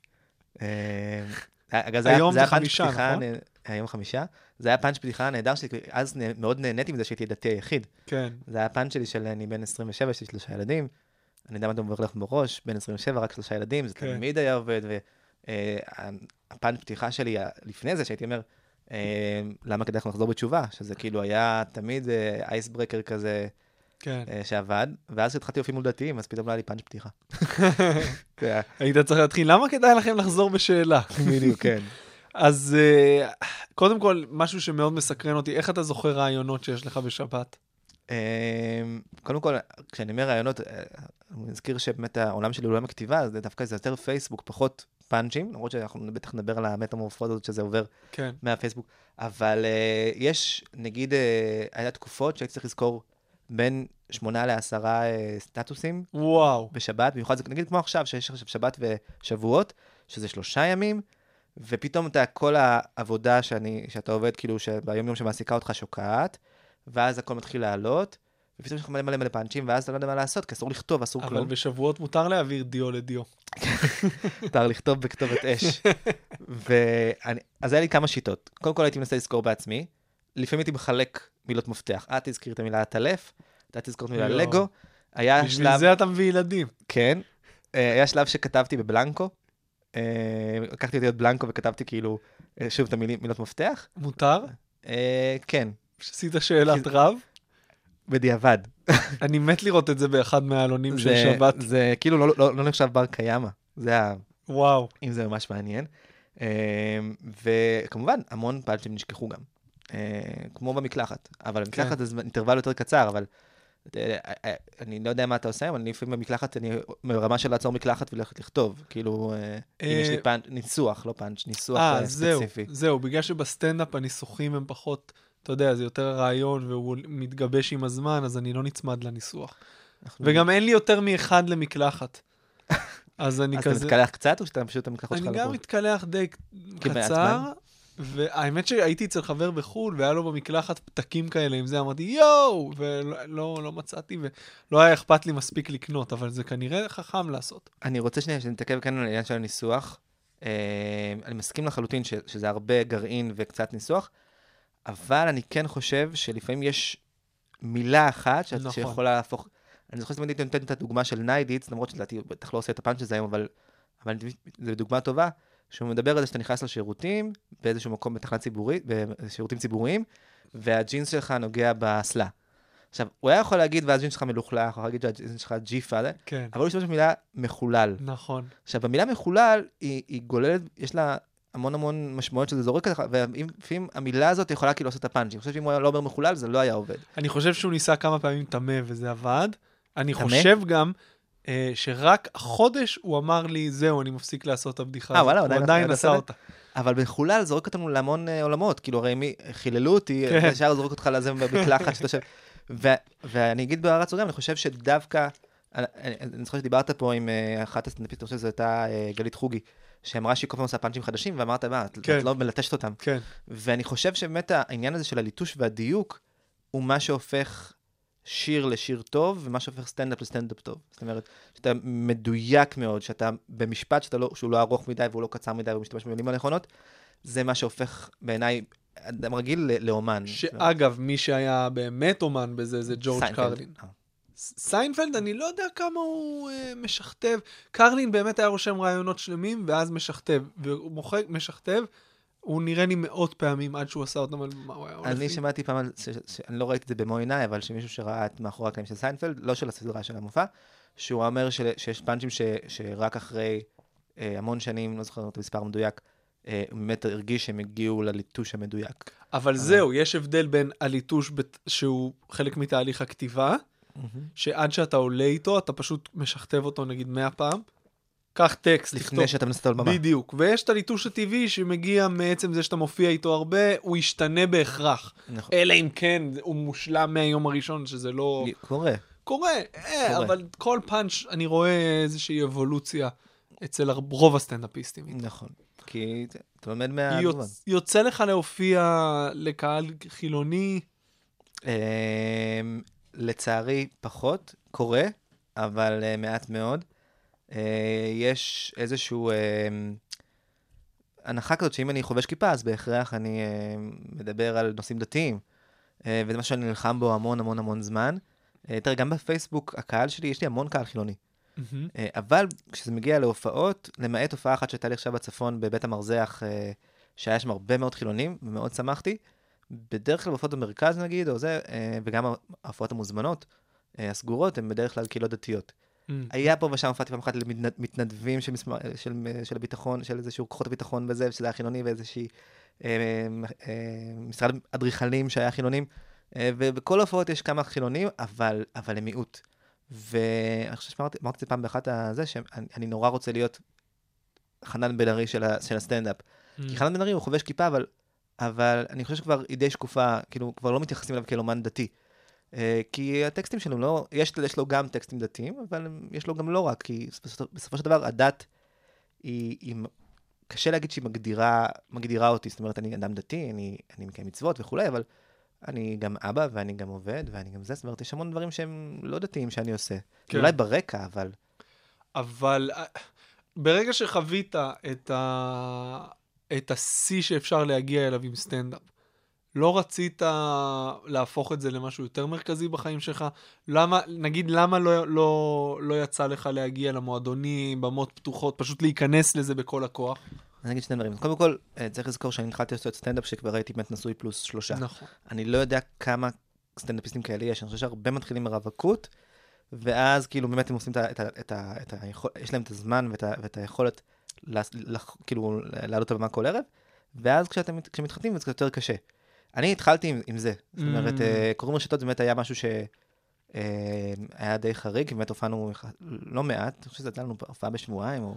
S5: אה, אגב, זה
S4: היום
S5: זה
S4: חמישה, נכון?
S5: היום חמישה. זה היה פאנץ' פתיחה נהדר שלי, אז מאוד נהניתי מזה שהייתי הדתי היחיד.
S4: כן.
S5: זה היה פאנץ' שלי של אני בן 27, יש לי שלושה ילדים. אני יודע מה אתה מברך לך בראש, בן 27, רק שלושה ילדים, זה
S4: כן.
S5: תמיד היה עובד. והפאנץ' פתיחה שלי לפני זה, שהייתי אומר, אה, למה כדאי לך לחזור בתשובה? שזה כאילו היה תמיד אייסברקר כזה.
S4: כן.
S5: אה, שעבד, ואז כשהתחלתי להופיע מול דתיים, אז פתאום לא היה לי פאנץ' פתיחה.
S4: היית צריך להתחיל, למה כדאי לכם לחזור בשאלה?
S5: בדיוק, כן.
S4: אז אה, קודם כל, משהו שמאוד מסקרן אותי, איך אתה זוכר רעיונות שיש לך בשבת?
S5: אמ, קודם כל, כשאני אומר רעיונות, אה, אני מזכיר שבאמת העולם שלי הוא עולם הכתיבה, אז דווקא זה יותר פייסבוק, פחות פאנצ'ים, למרות שאנחנו בטח נדבר על המטמורפוזה הזאת שזה עובר
S4: כן.
S5: מהפייסבוק, אבל יש, נגיד, היה תקופות שהייתי צריך לזכור בין שמונה לעשרה אה, סטטוסים
S4: וואו.
S5: בשבת, במיוחד זה נגיד כמו עכשיו, שיש עכשיו שבת ושבועות, שזה שלושה ימים, ופתאום אתה, כל העבודה שאני, שאתה עובד, כאילו, שביום יום שמעסיקה אותך שוקעת, ואז הכל מתחיל לעלות, ופתאום יש לך מלא מלא מלא פאנצ'ים, ואז אתה לא יודע מה לעשות, כי אסור לכתוב, אסור
S4: אבל
S5: כלום.
S4: בשבועות מותר להעביר דיו לדיו.
S5: מותר לכתוב בכתובת אש. ואני, אז היה לי כמה שיטות. קודם כל הייתי מנסה לזכור בעצמי, לפעמים הייתי מחלק מילות מפתח. את תזכרי את המילה עטלף, אתה תזכור את המילה
S4: יואו.
S5: לגו. היה
S4: בשביל
S5: שלב,
S4: זה אתה מביא ילדים.
S5: כן, אה, היה שלב שכתבתי בבלנקו. אה, לקחתי אותי להיות בלנקו וכתבתי כאילו, אה, שוב, את המילים- מילות מפתח.
S4: מותר?
S5: כן,
S4: עשית שאלת רב?
S5: בדיעבד.
S4: אני מת לראות את זה באחד מהעלונים של שבת.
S5: זה כאילו לא- לא לא נחשב בר קיימא. זה ה...
S4: וואו.
S5: אם זה ממש מעניין. וכמובן, המון פאנצ'ים נשכחו גם. אה, כמו במקלחת. אבל
S4: כן.
S5: במקלחת זה זמן- אינטרוול יותר קצר, אבל אה, אה, אני לא יודע מה אתה עושה, אבל אני לפעמים במקלחת, אני ברמה של לעצור מקלחת וללכת לכתוב. כאילו, אם יש לי פאנץ', ניסוח, לא פאנץ', ניסוח
S4: אה, זהו,
S5: ספציפי.
S4: זהו, בגלל שבסטנדאפ הניסוחים הם פחות, אתה יודע, זה יותר רעיון והוא מתגבש עם הזמן, אז אני לא נצמד לניסוח. וגם אין לי יותר מאחד למקלחת. אז אני
S5: אז אתה
S4: כזה...
S5: מתקלח קצת, או שאתה פשוט המקלחות שלך
S4: אני
S5: לא
S4: גם? מתקלח די קצר? והאמת שהייתי אצל חבר בחו"ל, והיה לו במקלחת פתקים כאלה עם זה, אמרתי יואו, ולא לא, לא מצאתי, ולא היה אכפת לי מספיק לקנות, אבל זה כנראה חכם לעשות.
S5: אני רוצה שנייה שנתעכב כאן על העניין של הניסוח. אה, אני מסכים לחלוטין ש, שזה הרבה גרעין וקצת ניסוח, אבל אני כן חושב שלפעמים יש מילה אחת שאת,
S4: נכון.
S5: שיכולה להפוך... אני זוכר שתמיד הייתי נותן את הדוגמה של ניידיץ, למרות שלדעתי הוא בטח לא עושה את הפאנץ' הזה היום, אבל, אבל זו דוגמה טובה, שהוא מדבר על זה שאתה נכנס לשירותים, באיזשהו מקום בתחנה ציבורית, בשירותים ציבוריים, והג'ינס שלך נוגע באסלה. עכשיו, הוא היה יכול להגיד, והג'ינס שלך מלוכלך, הוא יכול להגיד שהג'ינס שלך ג'יפה,
S4: כן,
S5: אבל הוא השתמש במילה מחולל.
S4: נכון.
S5: עכשיו, המילה מחולל, היא, היא גוללת, יש לה המון המון משמעויות שזה זורק לך, ולפעמים המילה הזאת יכולה כאילו לעשות את הפאנץ'. אני חושב שאם הוא היה לא אומר מחולל, זה לא היה עובד.
S4: אני חושב שהוא ניסה כמה פעמים טמא וזה עבד. אני
S5: טמא?
S4: חושב גם שרק החודש הוא אמר לי, זהו, אני מפסיק לעשות את הבדיחה
S5: אה,
S4: הזאת. הוא
S5: עדיין-
S4: עדיין עשה אותה.
S5: אבל מחולל זורק אותנו להמון אה, עולמות. כאילו, הרי מי, חיללו אותי,
S4: כן.
S5: ישר זורק אותך לזה במקלחת שאתה יושב. ואני אגיד בהערת סוגריים, אני חושב שדווקא, אני, אני, אני זוכר שדיברת פה עם אה, אחת הסטנדאפיסטים, אני חושב שזו הייתה אה, גלית חוגי, שאמרה שהיא כל פעם עושה פאנצ'ים חדשים, ואמרת, מה, את,
S4: כן.
S5: את לא מלטשת אותם.
S4: כן,
S5: ואני חושב שבאמת העניין הזה של הליטוש והדיוק, הוא מה שהופך שיר לשיר טוב, ומה שהופך סטנדאפ לסטנדאפ טוב. זאת אומרת, שאתה מדויק מאוד, שאתה במשפט שאתה לא, שהוא לא ארוך מדי והוא לא קצר מדי, והוא משתמש במילים הנכונות, זה מה שהופך בעיניי אדם רגיל לאומן.
S4: שאגב, מי שהיה באמת אומן בזה זה ג'ורג'. קרלין.
S5: אה.
S4: סיינפלד, אני לא יודע כמה הוא אה, משכתב. קרלין באמת היה רושם רעיונות שלמים, ואז משכתב. והוא מוחק, משכתב, הוא נראה לי מאות פעמים עד שהוא עשה אותם על מה הוא היה הולך.
S5: אני שמעתי פעם, אני לא ראיתי את זה במו עיניי, אבל שמישהו שראה את מאחורי הקלעים של סיינפלד, לא של הסדרה של המופע, שהוא אומר שיש פאנצ'ים שרק אחרי אה, המון שנים, לא זוכר את המספר המדויק, אה, הוא באמת הרגיש שהם הגיעו לליטוש המדויק.
S4: אבל זהו, יש הבדל בין הליטוש שהוא חלק מתהליך הכתיבה, שעד שאתה עולה איתו, אתה פשוט משכתב אותו נגיד 100 פעם. קח טקסט,
S5: לפני
S4: תכתוב.
S5: שאתה מנסה על במה.
S4: בדיוק. ויש את הליטוש הטבעי שמגיע מעצם זה שאתה מופיע איתו הרבה, הוא ישתנה בהכרח.
S5: נכון.
S4: אלא אם כן הוא מושלם מהיום הראשון, שזה לא...
S5: קורה.
S4: קורה, אה,
S5: קורה.
S4: אבל כל פאנץ' אני רואה איזושהי אבולוציה אצל רוב הסטנדאפיסטים.
S5: נכון. כי אתה- לומד
S4: יוצ-
S5: מהתגובה.
S4: יוצא לך להופיע לקהל חילוני,
S5: אמ, לצערי פחות, קורה, אבל אה, מעט מאוד. אה, יש איזשהו אמ, הנחה כזאת שאם אני חובש כיפה, אז בהכרח אני אה, מדבר על נושאים דתיים. אה, וזה מה שאני נלחם בו המון המון המון זמן. אה, תראה, גם בפייסבוק, הקהל שלי, יש לי המון קהל חילוני. אה, אבל כשזה מגיע להופעות, למעט הופעה אחת שהייתה לי עכשיו בצפון, בבית המרזח, אה, שהיה שם הרבה מאוד חילונים, ומאוד שמחתי. בדרך כלל בהופעות במרכז נגיד, או זה, אה, וגם ההופעות המוזמנות, אה, הסגורות, הן בדרך כלל קהילות דתיות. היה פה ושם הופעתי פעם אחת למתנדבים של, מסמר, של, של הביטחון, של איזשהו כוחות הביטחון וזה, שזה היה חילוני, ואיזושהי אה, אה, משרד אדריכלים שהיה חילונים. אה, ובכל ההופעות יש כמה חילונים, אבל, אבל הם מיעוט. ואני חושב שאמרתי אמרתי את זה פעם באחת הזה, שאני אני נורא רוצה להיות חנן בן ארי של, של הסטנדאפ. כי חנן בן ארי הוא חובש כיפה, אבל, אבל אני חושב שכבר היא די שקופה, כאילו, כבר לא מתייחסים אליו כאל אומן דתי. אה, כי הטקסטים שלו, לא, יש, יש לו גם טקסטים דתיים, אבל יש לו גם לא רק, כי בסופו, בסופו של דבר הדת היא, היא, קשה להגיד שהיא מגדירה, מגדירה אותי, זאת אומרת, אני אדם דתי, אני, אני מקיים מצוות וכולי, אבל, אני גם אבא, ואני גם עובד, ואני גם זה, זאת אומרת, יש המון דברים שהם לא דתיים שאני עושה.
S4: כן.
S5: אולי ברקע, אבל...
S4: אבל אה, ברגע שחווית את, ה... את השיא שאפשר להגיע אליו עם סטנדאפ, לא רצית להפוך את זה למשהו יותר מרכזי בחיים שלך? למה, נגיד, למה לא, לא, לא יצא לך להגיע למועדונים, במות פתוחות, פשוט להיכנס לזה בכל הכוח?
S5: אני אגיד שני דברים. קודם כל, אה, צריך לזכור שאני התחלתי לעשות סטנדאפ שכבר הייתי באמת נשוי פלוס שלושה.
S4: נכון.
S5: אני לא יודע כמה סטנדאפיסטים כאלה יש, אני חושב שהרבה מתחילים מרווקות, ואז כאילו באמת הם עושים את ה... את ה, את ה, את היכול, יש להם את הזמן ואת, ה, ואת היכולת, לה, לח, כאילו, לעלות לבמה כל ערב, ואז כשאתם, כשמתחתנים זה קצת יותר קשה. אני התחלתי עם, עם זה. זאת אומרת,
S4: Mm.
S5: אה, קוראים רשתות זה באמת היה משהו ש... אה, היה די חריג, באמת הופענו לא מעט, אני חושב שזה יצא לנו הופעה בשבועיים, או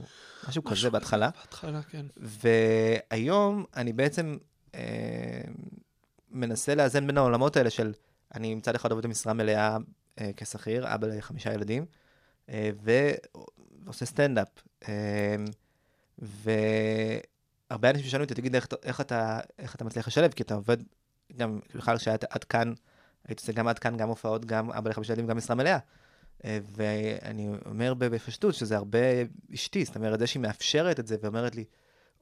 S5: משהו כזה בהתחלה.
S4: בהתחלה, כן.
S5: והיום אני בעצם אה, מנסה לאזן בין העולמות האלה של, אני מצד אחד עובד במשרה מלאה אה, כשכיר, אבא לחמישה ילדים, אה, ועושה סטנדאפ. אה, והרבה אנשים שאלו אותי, תגיד, איך, איך, אתה, איך אתה מצליח לשלב? כי אתה עובד, גם בכלל כשהיית עד כאן, הייתי עושה גם עד כאן, גם הופעות, גם אבא לחמישה ילדים, גם משרה מלאה. אה, ואני אומר בפשטות שזה הרבה אשתי, זאת אומרת, זה שהיא מאפשרת את זה ואומרת לי,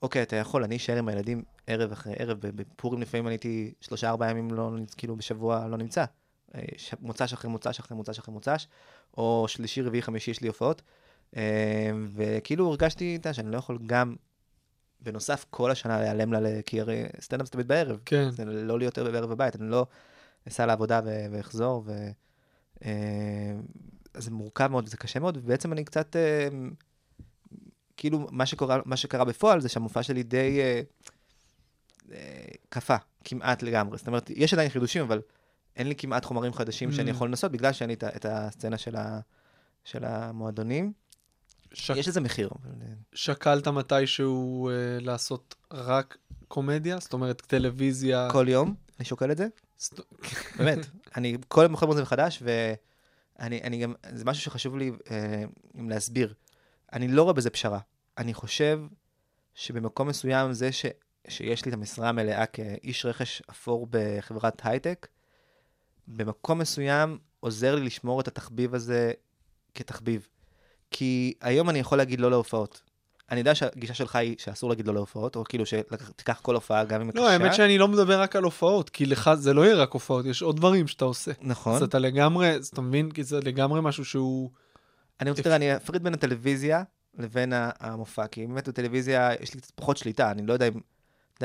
S5: אוקיי, אתה יכול, אני אשאר עם הילדים ערב אחרי ערב, בפורים לפעמים אני הייתי שלושה ארבעה ימים, לא, כאילו בשבוע לא נמצא. אה, מוצ"ש אחרי מוצ"ש אחרי מוצ"ש אחרי מוצ"ש, או שלישי, רביעי, חמישי יש לי הופעות. אה, וכאילו הרגשתי איתה שאני לא יכול גם, בנוסף, כל השנה להיעלם לה, כי הרי סטנדאפ זה תמיד בערב.
S4: כן.
S5: זה לא להיות בערב בבית, אני לא אסע לעבודה ואחזור, ו... אה, אז זה מורכב מאוד וזה קשה מאוד, ובעצם אני קצת, אה, כאילו, מה שקורה, מה שקרה בפועל זה שהמופע שלי די אה, קפא, כמעט לגמרי. זאת אומרת, יש עדיין חידושים, אבל אין לי כמעט חומרים חדשים שאני
S4: Mm.
S5: יכול לנסות, בגלל שאין לי את, הסצנה של המועדונים.
S4: ש...
S5: יש לזה מחיר. אה,
S4: שקלת מתישהו אה, לעשות רק קומדיה? זאת אומרת, טלוויזיה?
S5: כל יום אני שוקל את זה.
S4: סט...
S5: באמת, אני כל יום בוחר בזה מחדש, ואני אני גם, זה משהו שחשוב לי אם להסביר. אני לא רואה בזה פשרה. אני חושב שבמקום מסוים זה ש, שיש לי את המשרה המלאה כאיש רכש אפור בחברת הייטק, במקום מסוים עוזר לי לשמור את התחביב הזה כתחביב. כי היום אני יכול להגיד לא להופעות. אני יודע שהגישה שלך היא שאסור להגיד לא להופעות, או כאילו שתיקח כל הופעה גם אם היא
S4: לא,
S5: קשה.
S4: האמת שאני לא מדבר רק על הופעות, כי לך זה לא יהיה רק הופעות, יש עוד דברים שאתה עושה.
S5: נכון.
S4: אז אתה לגמרי, אז אתה מבין? כי זה לגמרי משהו שהוא...
S5: אני רוצה, תראה, אני אפריד בין הטלוויזיה לבין המופע, כי באמת בטלוויזיה יש לי קצת פחות שליטה, אני לא יודע אם...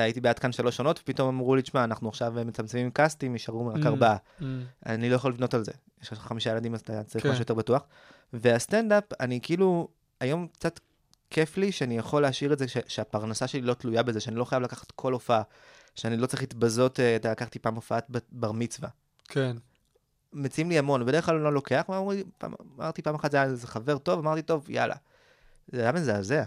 S5: הייתי בעד כאן שלוש עונות, ופתאום אמרו לי, תשמע, אנחנו עכשיו מצמצמים קאסטים, נשארו רק
S4: Mm.
S5: ארבעה.
S4: Mm.
S5: אני לא יכול לבנות על זה. יש לך חמישה ילדים, אז אתה צריך
S4: כן.
S5: משהו יותר בטוח. והסטנדאפ, אני כאילו, היום קצת כיף לי שאני יכול להשאיר את זה, ש- שהפרנסה שלי לא תלויה בזה, שאני לא חייב לקחת כל הופעה, שאני לא צריך להתבזות, אה, אתה לקחתי פעם הופעת בר מצווה.
S4: כן.
S5: מציעים לי המון, בדרך כלל אני לא לוקח, אמרתי פעם אחת, זה היה איזה חבר טוב, אמרתי, טוב, יאללה. זה היה מזעזע.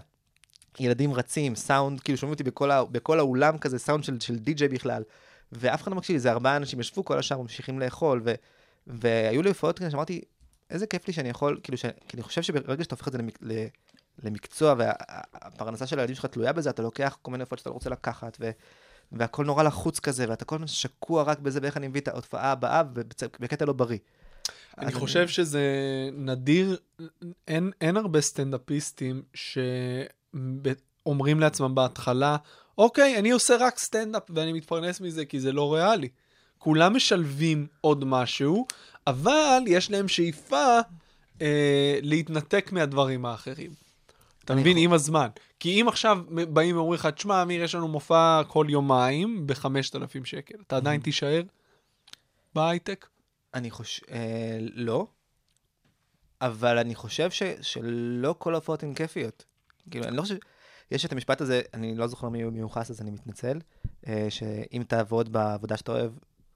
S5: ילדים רצים, סאונד, כאילו שומעים אותי בכל, ה, בכל האולם כזה, סאונד של, של די-ג'יי בכלל, ואף אחד לא מקשיב זה ארבעה אנשים ישבו, כל השאר ממשיכים לאכול, ו, והיו לי הופעות כאלה שאמרתי, איזה כיף לי שאני יכול, כאילו, ש, כי אני חושב שברגע שאתה הופך את זה למק, למקצוע, והפרנסה של הילדים שלך תלויה בזה, אתה לוקח כל מיני הופעות שאתה לא רוצה לקחת, ו, והכל נורא לחוץ כזה, ואתה כל הזמן שקוע רק בזה, ואיך אני מביא את ההופעה הבאה, ובצ- בקטע לא בריא.
S4: אני חושב שזה נדיר, אין, אין הרבה סטנדאפיסטים שאומרים לעצמם בהתחלה, אוקיי, אני עושה רק סטנדאפ ואני מתפרנס מזה כי זה לא ריאלי. כולם משלבים עוד משהו, אבל יש להם שאיפה אה, להתנתק מהדברים האחרים. אתה מבין? עם הזמן. כי אם עכשיו באים ואומרים לך, תשמע, אמיר, יש לנו מופע כל יומיים ב-5,000 שקל, אתה עדיין תישאר בהייטק?
S5: אני חושב, אה, לא, אבל אני חושב ש, שלא כל ההופעות הן כיפיות. כאילו, אני לא חושב, יש את המשפט הזה, אני לא זוכר מי הוא מיוחס, אז אני מתנצל, אה, שאם תעבוד בעבודה שאתה אוהב,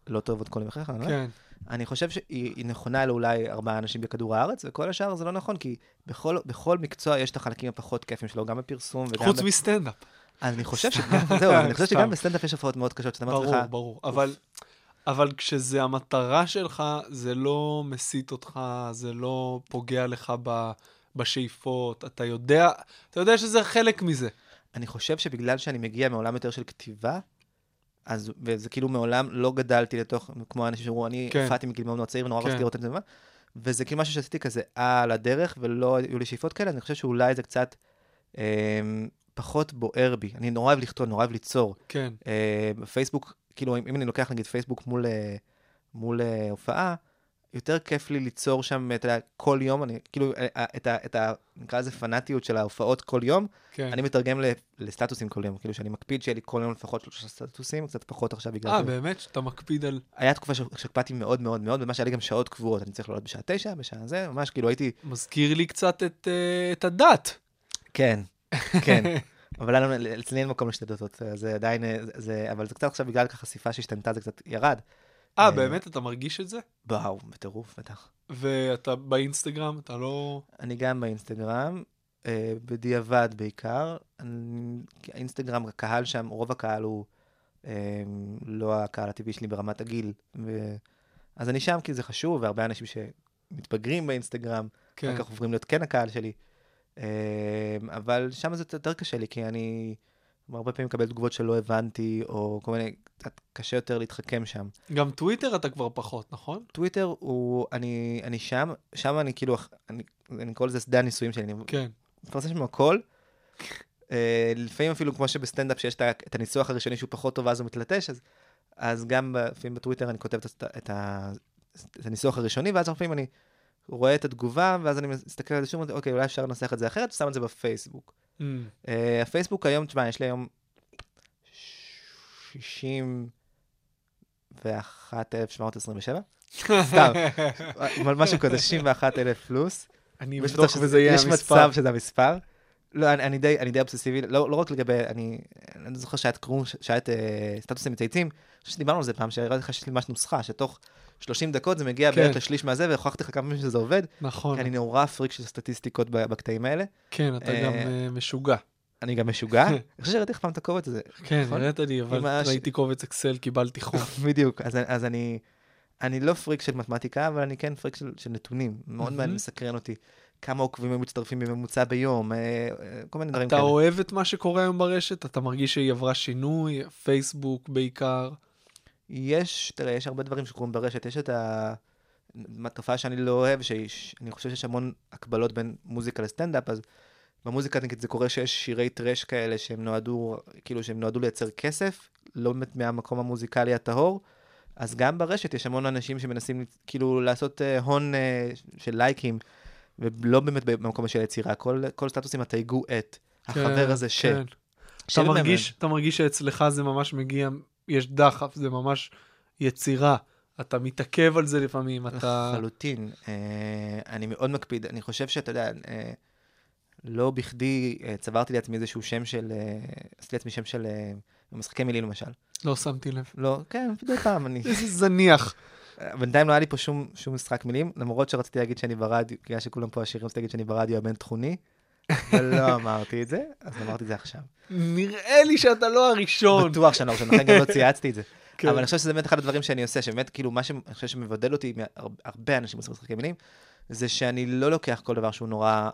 S5: לא תעבוד כל יום אחריך, אני לא?
S4: כן.
S5: אני חושב שהיא היא נכונה לאולי ארבעה אנשים בכדור הארץ, וכל השאר זה לא נכון, כי בכל, בכל מקצוע יש את החלקים הפחות כיפים שלו, גם בפרסום וגם...
S4: חוץ
S5: ב...
S4: מסטנדאפ.
S5: אני חושב שגם, זהו, אני חושב שגם. בסטנדאפ יש הופעות מאוד קשות, שאתה אומר
S4: ברור,
S5: לעצמך,
S4: ברור. אבל, אבל כשזה המטרה שלך, זה לא מסית אותך, זה לא פוגע לך ב, בשאיפות, אתה יודע, אתה יודע שזה חלק מזה.
S5: אני חושב שבגלל שאני מגיע מעולם יותר של כתיבה, אז, וזה כאילו מעולם לא גדלתי לתוך, כמו האנשים שאמרו, אני
S4: כן.
S5: הופעתי מגיל מאוד מאוד צעיר ונורא
S4: כן.
S5: רציתי לראות את זה, וזה כאילו משהו שעשיתי כזה על הדרך, ולא היו לי שאיפות כאלה, אני חושב שאולי זה קצת אה, פחות בוער בי. אני נורא אוהב לכתוב, נורא אוהב ליצור.
S4: כן,
S5: אה, בפייסבוק, כאילו, אם, אם אני לוקח נגיד פייסבוק מול, אה, מול אה, הופעה, יותר כיף לי ליצור שם, אתה יודע, כל יום, אני, כאילו, אה, אה, את ה, את ה, נקרא לזה פנאטיות של ההופעות כל יום,
S4: כן.
S5: אני מתרגם ל- לסטטוסים כל יום, כאילו שאני מקפיד שיהיה לי כל יום לפחות שלושה סטטוסים, קצת פחות עכשיו בגלל
S4: אה. באמת? שאתה מקפיד על...
S5: היה תקופה שהקפדתי מאוד מאוד מאוד, ומה שהיה לי גם שעות קבועות, אני צריך לעלות בשעה תשע, בשעה זה, ממש כאילו הייתי,
S4: מזכיר לי קצת את, אה, את הדת.
S5: כן, כן. אבל אצלי אין מקום לשתי דתות, זה עדיין, זה, אבל זה קצת עכשיו בגלל החשיפה שהשתנתה, זה קצת ירד.
S4: אה,
S5: אה,
S4: באמת? אתה מרגיש את זה?
S5: וואו, בטירוף, בטח.
S4: ואתה באינסטגרם, אתה לא...
S5: אני גם באינסטגרם, אה, בדיעבד בעיקר. אני- האינסטגרם, הקהל שם, רוב הקהל הוא אה, לא הקהל הטבעי שלי ברמת הגיל. ו... אז אני שם כי זה חשוב, והרבה אנשים שמתבגרים באינסטגרם,
S4: כן.
S5: אחר כך עוברים להיות כן הקהל שלי. אה, אבל שם זה יותר קשה לי, כי אני הרבה פעמים מקבל תגובות שלא הבנתי, או כל מיני, קצת קשה יותר להתחכם שם.
S4: גם טוויטר אתה כבר פחות, נכון?
S5: טוויטר הוא, אני, אני שם, שם אני כאילו, אני, אני קורא לזה שדה הניסויים שלי, אני
S4: כן.
S5: מפרסם שם הכל. אה, לפעמים אפילו כמו שבסטנדאפ שיש את את הניסוח הראשוני שהוא פחות טוב ואז הוא מתלטש, אז, אז גם לפעמים בטוויטר אני כותב את, את, ה- את הניסוח הראשוני, ואז לפעמים אני רואה את התגובה, ואז אני מסתכל על זה שוב, אוקיי, אולי אפשר לנסח את זה אחרת, ושם את זה בפייסבוק.
S4: Mm.
S5: אה, הפייסבוק היום, תשמע, יש לי היום 61,727, סתם, משהו כזה, 61,000 פלוס.
S4: אני
S5: יש
S4: אבדוק
S5: שזה-
S4: וזה יהיה
S5: יש
S4: המספר.
S5: מצב שזה המספר. לא, אני, אני, די, אני די אובססיבי, לא, לא רק לגבי, אני, אני זוכר שהיה את קרום, שהיה את אה, סטטוסים מצייצים, אני חושב שדיברנו על זה פעם, שהראיתי לך שיש לי ממש נוסחה, שתוך 30 דקות זה מגיע
S4: כן.
S5: בערך לשליש מהזה, והוכחתי לך כמה פעמים שזה עובד,
S4: נכון.
S5: כי אני נורא פריק של סטטיסטיקות בקטעים האלה.
S4: כן, אתה
S5: אה,
S4: גם אה, משוגע.
S5: אני גם משוגע. אני חושב שראיתי לך פעם את הקובץ הזה.
S4: כן,
S5: נכון?
S4: הראית לי, אבל ראיתי קובץ אקסל, קיבלתי חום.
S5: בדיוק, אז, אז אני, אני לא פריק של מתמטיקה, אבל אני כן פריק של, של נתונים. מאוד
S4: מהמם.
S5: מסקרן אותי. כמה עוקבים היו מצטרפים בממוצע ביום, אה, כל מיני דברים
S4: אתה
S5: כאלה.
S4: אוהב את מה שקורה היום ברשת? אתה מרגיש שהיא עברה שינוי? פייסבוק בעיקר?
S5: יש, תראה, יש הרבה דברים שקורים ברשת. יש את ה... התופעה שאני לא אוהב, שאני חושב שיש המון הקבלות בין מוזיקה לסטנדאפ, אז במוזיקה נגיד זה קורה שיש שירי טרש כאלה שהם נועדו, כאילו שהם נועדו לייצר כסף, לא באמת מהמקום המוזיקלי הטהור. אז גם ברשת יש המון אנשים שמנסים כאילו לעשות אה, הון אה, של לייקים, ולא באמת במקום של יצירה. כל, כל סטטוסים התייגו את החבר הזה ש...
S4: כן. אתה מרגיש, אתה מרגיש שאצלך זה ממש מגיע, יש דחף, זה ממש יצירה. אתה מתעכב על זה לפעמים, אתה...
S5: לחלוטין. אה, אני מאוד מקפיד. אני חושב שאתה יודע, אה, לא בכדי אה, צברתי לעצמי איזשהו שם של, אה, עשיתי לעצמי שם של אה, משחקי מילים למשל.
S4: לא שמתי לב.
S5: לא, כן, מדי פעם אני...
S4: איזה זניח.
S5: בינתיים לא היה לי פה שום, שום משחק מילים, למרות שרציתי להגיד שאני ברדיו, בגלל שכולם פה עשירים, רציתי להגיד שאני ברדיו הבין-תחוני, ולא אמרתי את זה, אז אמרתי את זה עכשיו.
S4: נראה לי שאתה לא הראשון.
S5: בטוח שאני לא ראשון, לכן גם לא צייצתי את זה.
S4: כן.
S5: אבל אני חושב שזה באמת אחד הדברים שאני עושה, שבאמת, כאילו, מה שאני חושב שמבדל אותי מהרבה אנשים עושים משחקי מילים, זה שאני לא לוקח כל דבר שהוא נורא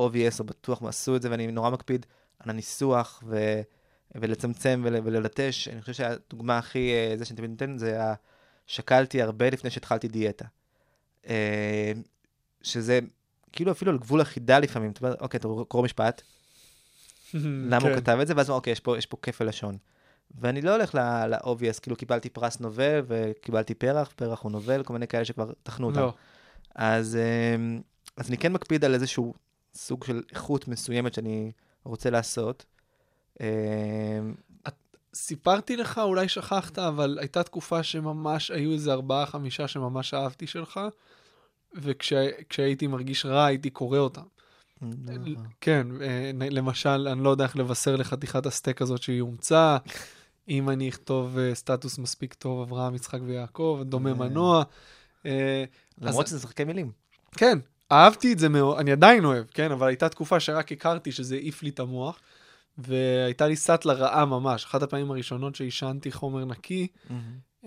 S5: obvious או בטוח עשו את זה, ואני נורא מקפיד על הניסוח ו... ולצמצם ול... וללטש. אני חושב שהדוגמה הכי, אה, זה שאני תמיד נותן, זה. שקלתי הרבה לפני שהתחלתי דיאטה. אה, שזה כאילו אפילו על גבול החידה לפעמים. אתה אומר, אוקיי, אתה קורא משפט, למה הוא
S4: כן.
S5: כתב את זה, ואז אוקיי, יש פה, יש פה כפל לשון. ואני לא הולך ל-obvious, כאילו קיבלתי פרס נובל וקיבלתי פרח, פרח הוא נובל, כל מיני כאלה שכבר טחנו אותם.
S4: לא.
S5: אז, אמ, אז אני כן מקפיד על איזשהו סוג של איכות מסוימת שאני רוצה לעשות. אמ,
S4: סיפרתי לך, אולי שכחת, אבל הייתה תקופה שממש היו איזה ארבעה, חמישה שממש אהבתי שלך, וכשהייתי מרגיש רע, הייתי קורא אותם. כן, אה, למשל, אני לא יודע איך לבשר לחתיכת הסטייק הזאת שהיא אומצה, אם אני אכתוב אה, סטטוס מספיק טוב, אברהם, יצחק ויעקב, דומה
S5: אה.
S4: מנוע.
S5: למרות שזה משחקי מילים.
S4: כן, אהבתי את זה מאוד, אני עדיין אוהב, כן, אבל הייתה תקופה שרק הכרתי שזה העיף לי את המוח, והייתה לי סאטלה רעה ממש. אחת הפעמים הראשונות שעישנתי חומר נקי,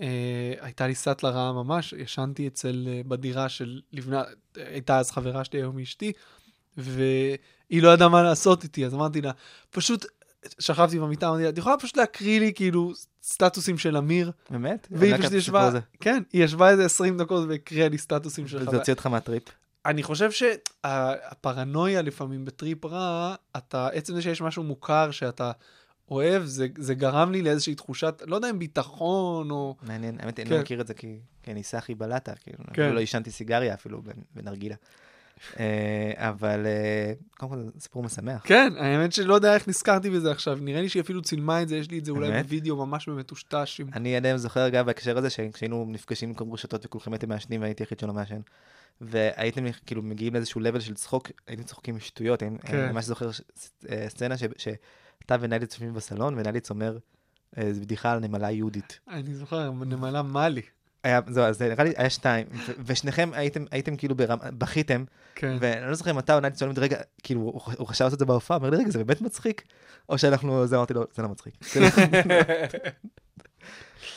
S4: אה, הייתה לי סאטלה רעה ממש, ישנתי אצל, אה, בדירה של לבנה, הייתה אז חברה שלי היום אשתי, והיא לא ידעה מה לעשות איתי, אז אמרתי לה, פשוט שכבתי במיטה, אמרתי לה, את יכולה פשוט להקריא לי כאילו סטטוסים של אמיר?
S5: באמת?
S4: והיא פשוט ישבה,
S5: הזה.
S4: כן, היא ישבה איזה 20 דקות והקריאה לי סטטוסים של
S5: זה
S4: חוויה.
S5: הוציא אותך מהטריפ.
S4: אני חושב שהפרנויה לפעמים בטריפ רע, אתה, עצם זה שיש משהו מוכר שאתה אוהב, זה, זה גרם לי לאיזושהי תחושת, לא יודע אם ביטחון או...
S5: מעניין, האמת, אני
S4: כן.
S5: לא מכיר את זה כי כי אני סאחי בלטה, כאילו,
S4: כן.
S5: אפילו לא עישנתי סיגריה אפילו בנ- בנרגילה. אה, אבל אה, קודם כל זה סיפור משמח.
S4: כן, האמת שלא יודע איך נזכרתי בזה עכשיו, נראה לי שהיא אפילו צילמה את זה, יש לי את זה אולי? בווידאו ממש במטושטש. עם...
S5: אני עדיין זוכר, אגב, בהקשר הזה, שכשהיינו נפגשים כל רשתות וכולכם הייתם מעשנים והייתי היחיד שלא מעשן, והייתם כאילו מגיעים לאיזשהו level של צחוק, הייתם צוחקים שטויות, אני
S4: כן.
S5: אני ממש זוכר ש- אה, סצנה ש- שאתה ונייליץ יושבים בסלון, ונייליץ אומר, אה, זו בדיחה על נמלה יהודית.
S4: אני זוכר, נמלה מאלי.
S5: היה, זהו, אז נראה לי, היה שתיים, ושניכם הייתם, הייתם כאילו ברמה, בכיתם,
S4: כן.
S5: ואני לא זוכר אם אתה או נייליץ שואלים, רגע, כאילו, הוא הוא חשב לעשות את זה בהופעה, אמר לי, רגע, זה באמת מצחיק? או שאנחנו, זה אמרתי לו, זה לא מצחיק.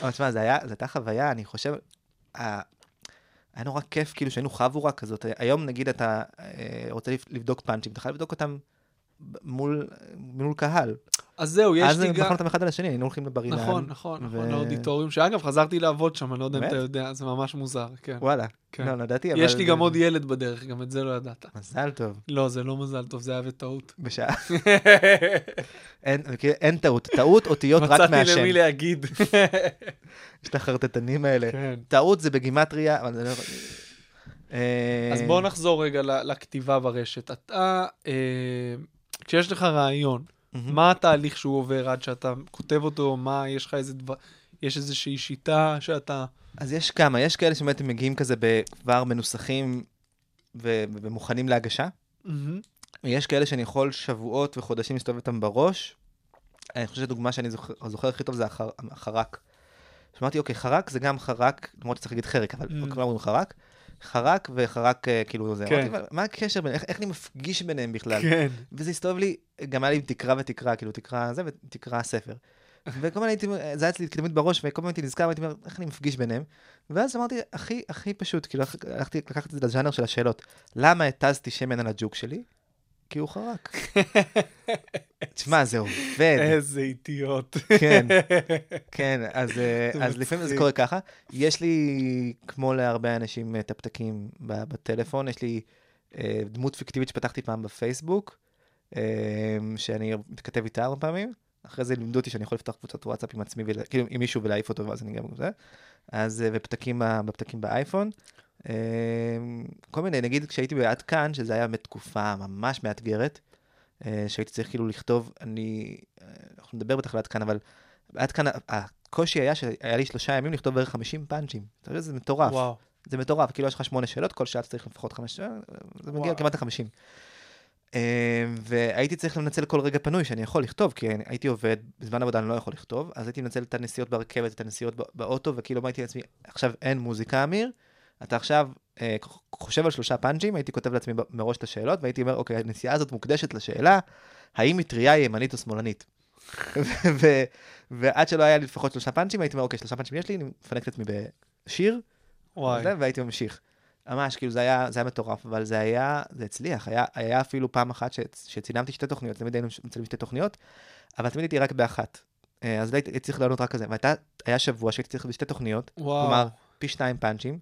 S5: אבל תשמע, זו הייתה חוויה, אני חושב, היה נורא כיף, כאילו שהיינו חבורה כזאת. היום נגיד אתה אה, רוצה לבד- לבדוק פאנצ'ים, אתה חייב לבדוק אותם מול, מול קהל.
S4: אז זהו, יש
S5: אז
S4: לי גם...
S5: בחרנו אותם אחד על השני, היינו הולכים לבר אילן.
S4: נכון, נכון, נכון,
S5: ו-
S4: לאודיטוריום, שאגב, חזרתי לעבוד שם, אני לא יודע אם? אתה יודע, זה ממש מוזר, כן.
S5: וואלה,
S4: כן.
S5: לא, לא ידעתי, אבל...
S4: יש לי גם עוד ילד בדרך, גם את זה לא ידעת.
S5: מזל טוב,
S4: לא, זה לא מזל טוב, זה היה בטעות.
S5: בשעה. אין, אין טעות, טעות אותיות רק
S4: מצאתי
S5: מהשם.
S4: למי להגיד.
S5: יש את החרטטנים האלה.
S4: כן.
S5: טעות זה בגימטריה, אבל זה לא... אה,
S4: אז בואו נחזור רגע לכתיבה ברשת. אתה, אה, כשיש לך רעיון,
S5: מהמם.
S4: מה התהליך שהוא עובר עד שאתה כותב אותו, מה, יש לך איזה דבר, יש איזושהי שיטה שאתה...
S5: אז יש כמה, יש כאלה שבאמת מגיעים כזה כבר מנוסחים ו- ומוכנים להגשה.
S4: מהמם.
S5: יש כאלה שאני יכול שבועות וחודשים להסתובב איתם בראש. אני חושב שדוגמה שאני זוכר, זוכר הכי טוב זה החר, החרק. שאמרתי, אוקיי, חרק זה גם חרק, למרות שצריך להגיד חרק, אבל
S4: Mm.
S5: כולם אומרים חרק. חרק וחרק, אה, כאילו זה.
S4: כן.
S5: אמרתי, "אבל מה הקשר ביניהם? איך, איך אני מפגיש ביניהם בכלל?
S4: כן.
S5: וזה הסתובב לי, גם היה לי תקרה ותקרה, כאילו תקרה זה ותקרה ספר. וכל הזמן הייתי, זה היה אצלי תמיד בראש, וכל הזמן הייתי נזכר, והייתי אומר, איך אני מפגיש ביניהם? ואז אמרתי, הכי, הכי פשוט, כאילו, הלכתי לקחת את זה לז'אנר של השאלות. למה התזתי שמן על הג'וק שלי? כי הוא חרק. תשמע, זה עובד.
S4: איזה אידיוט.
S5: כן, כן, אז, אה, אז לפעמים זה. קורה ככה. יש לי, כמו להרבה אנשים, אה, הפתקים ב- בטלפון, יש לי אה, דמות פיקטיבית שפתחתי פעם בפייסבוק, אה, שאני מתכתב איתה הרבה פעמים. אחרי זה לימדו אותי שאני יכול לפתוח קבוצת וואטסאפ עם עצמי, ולה- כאילו עם מישהו ולהעיף אותו, ואז אני גם זה. אז, אה, ופתקים ב- בפתקים באייפון. אה, כל מיני, נגיד כשהייתי בעד כאן, שזה היה בתקופה ממש מאתגרת, אה, שהייתי צריך כאילו לכתוב, אני, אה, אנחנו נדבר בטח על עד כאן, אבל עד כאן הקושי היה שהיה לי שלושה ימים לכתוב בערך 50 פאנצ'ים. אתה יודע, זה מטורף.
S4: וואו.
S5: זה מטורף, כאילו יש לך שמונה שאלות, כל שעה אתה צריך לפחות חמש, אה, זה מגיע
S4: וואו.
S5: כמעט ל-50. והייתי צריך לנצל כל רגע פנוי שאני יכול לכתוב, כי הייתי עובד, בזמן עבודה אני לא יכול לכתוב, אז הייתי מנצל את הנסיעות ברכבת, את הנסיעות בא- באוטו, וכאילו אמרתי לעצמי, עכשיו אין מוזיקה, אמיר, אתה עכשיו אה, חושב על שלושה פאנצ'ים, הייתי כותב לעצמי מראש את השאלות, והייתי אומר, אוקיי, הנסיעה הזאת מוקדשת לשאלה, האם מטריה היא ימנית או שמאלנית? ו- ועד שלא היה לי לפחות שלושה פאנצ'ים, הייתי אומר, אוקיי, שלושה פאנצ'ים יש לי, אני מפנק את עצמי בשיר. וזה, והייתי ממשיך. ממש, כאילו, זה היה, זה היה מטורף, אבל זה היה, זה הצליח. היה, היה אפילו פעם אחת ש, שצילמתי שתי תוכניות, תמיד היינו מצלמים שתי תוכניות, אבל תמיד הייתי רק באחת. אה, אז הייתי צריך לענות רק על זה. והיה שבוע שהייתי צריך בשתי תוכניות,
S4: וואו.
S5: כלומר, פי שתיים פאנצ'ים,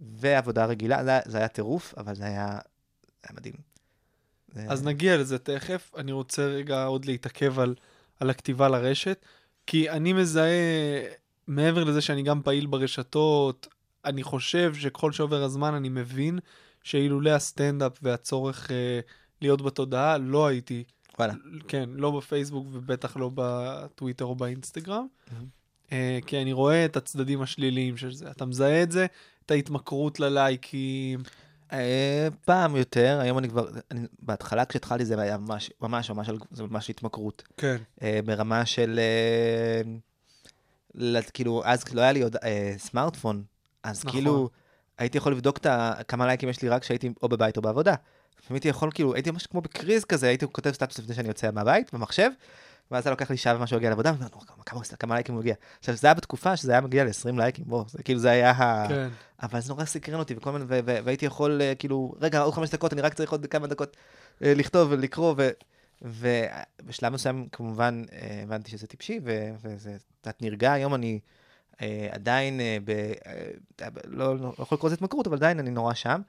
S5: ועבודה רגילה, זה, היה- זה היה טירוף, אבל זה היה, זה היה מדהים. זה-
S4: אז נגיע לזה תכף. אני רוצה רגע עוד להתעכב על, על הכתיבה לרשת, כי אני מזהה, מעבר לזה שאני גם פעיל ברשתות, אני חושב שככל שעובר הזמן אני מבין שאילולא הסטנדאפ והצורך אה, להיות בתודעה, לא הייתי,
S5: וואלה.
S4: כן, לא בפייסבוק ובטח לא בטוויטר או באינסטגרם.
S5: מהמם.
S4: אה, כי אני רואה את הצדדים השליליים של זה. אתה מזהה את זה, את ההתמכרות ללייקים.
S5: אה, פעם יותר, היום אני כבר, אני, בהתחלה כשהתחלתי זה היה ממש, ממש, ממש, זה ממש התמכרות.
S4: כן.
S5: אה, ברמה של, אה, כאילו, אז לא היה לי עוד סמארטפון, אז
S4: נכון.
S5: כאילו, הייתי יכול לבדוק את ה- כמה לייקים יש לי רק כשהייתי או בבית או בעבודה. הייתי יכול, כאילו, הייתי ממש כמו בקריז כזה, הייתי כותב סטטוס לפני שאני יוצא מהבית, במחשב, ואז היה לוקח לי שעה ומשהו להגיע לעבודה, ואני אומר, "נו, כמה, כמה, כמה לייקים הוא מגיע. עכשיו, זה היה בתקופה שזה היה מגיע ל-20 לייקים, בוא, זה כאילו, זה היה ה...
S4: כן.
S5: אבל זה נורא סקרן אותי, וכל מיני, והייתי יכול, אה, כאילו, רגע, עוד חמש דקות, אני רק צריך עוד כמה דקות אה, לכתוב ולקרוא, ו- ובשלב מסוים כמובן אה, הבנתי שזה טיפשי, ו- וזה קצת נרגע. היום אני עדיין, ב, לא, לא, לא יכול לקרוא לזה התמכרות, אבל עדיין אני נורא שם.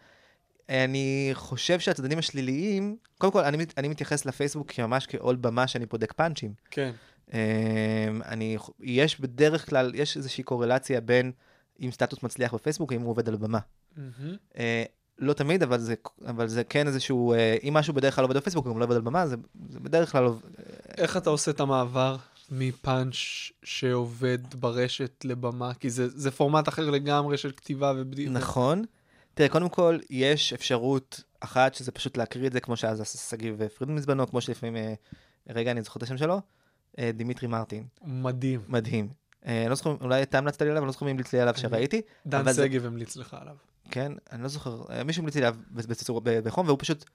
S5: אני חושב שהצדדים השליליים, קודם כל, אני, אני מתייחס לפייסבוק ממש כעול במה שאני בודק פאנצ'ים.
S4: כן.
S5: אמ, אני, יש בדרך כלל, יש איזושהי קורלציה בין אם סטטוס מצליח בפייסבוק, אם הוא עובד על במה.
S4: מהמם.
S5: אה, לא תמיד, אבל זה, אבל זה כן איזשהו, אה, אם משהו בדרך כלל עובד בפייסבוק, הוא גם לא עובד על במה, זה, זה בדרך כלל, עובד-
S4: איך אתה עושה את המעבר מפאנץ' שעובד ברשת לבמה? כי זה, זה פורמט אחר לגמרי של כתיבה ובדיוק.
S5: נכון. תראה, קודם כל, יש אפשרות אחת, שזה פשוט להקריא את זה, כמו שאז עשה שגיב פרידמן בזמנו, כמו שלפעמים, אה, רגע, אני זוכר את השם שלו, אה, דימיטרי מרטין,
S4: מדהים.
S5: מדהים. אה, לא זוכר, אולי אתה המלצת לי עליו, אני לא זוכר מי המליץ לי עליו שראיתי.
S4: דן שגב המליץ לך עליו.
S5: כן, אני לא זוכר, מישהו המליץ לי עליו בחום, והוא פשוט,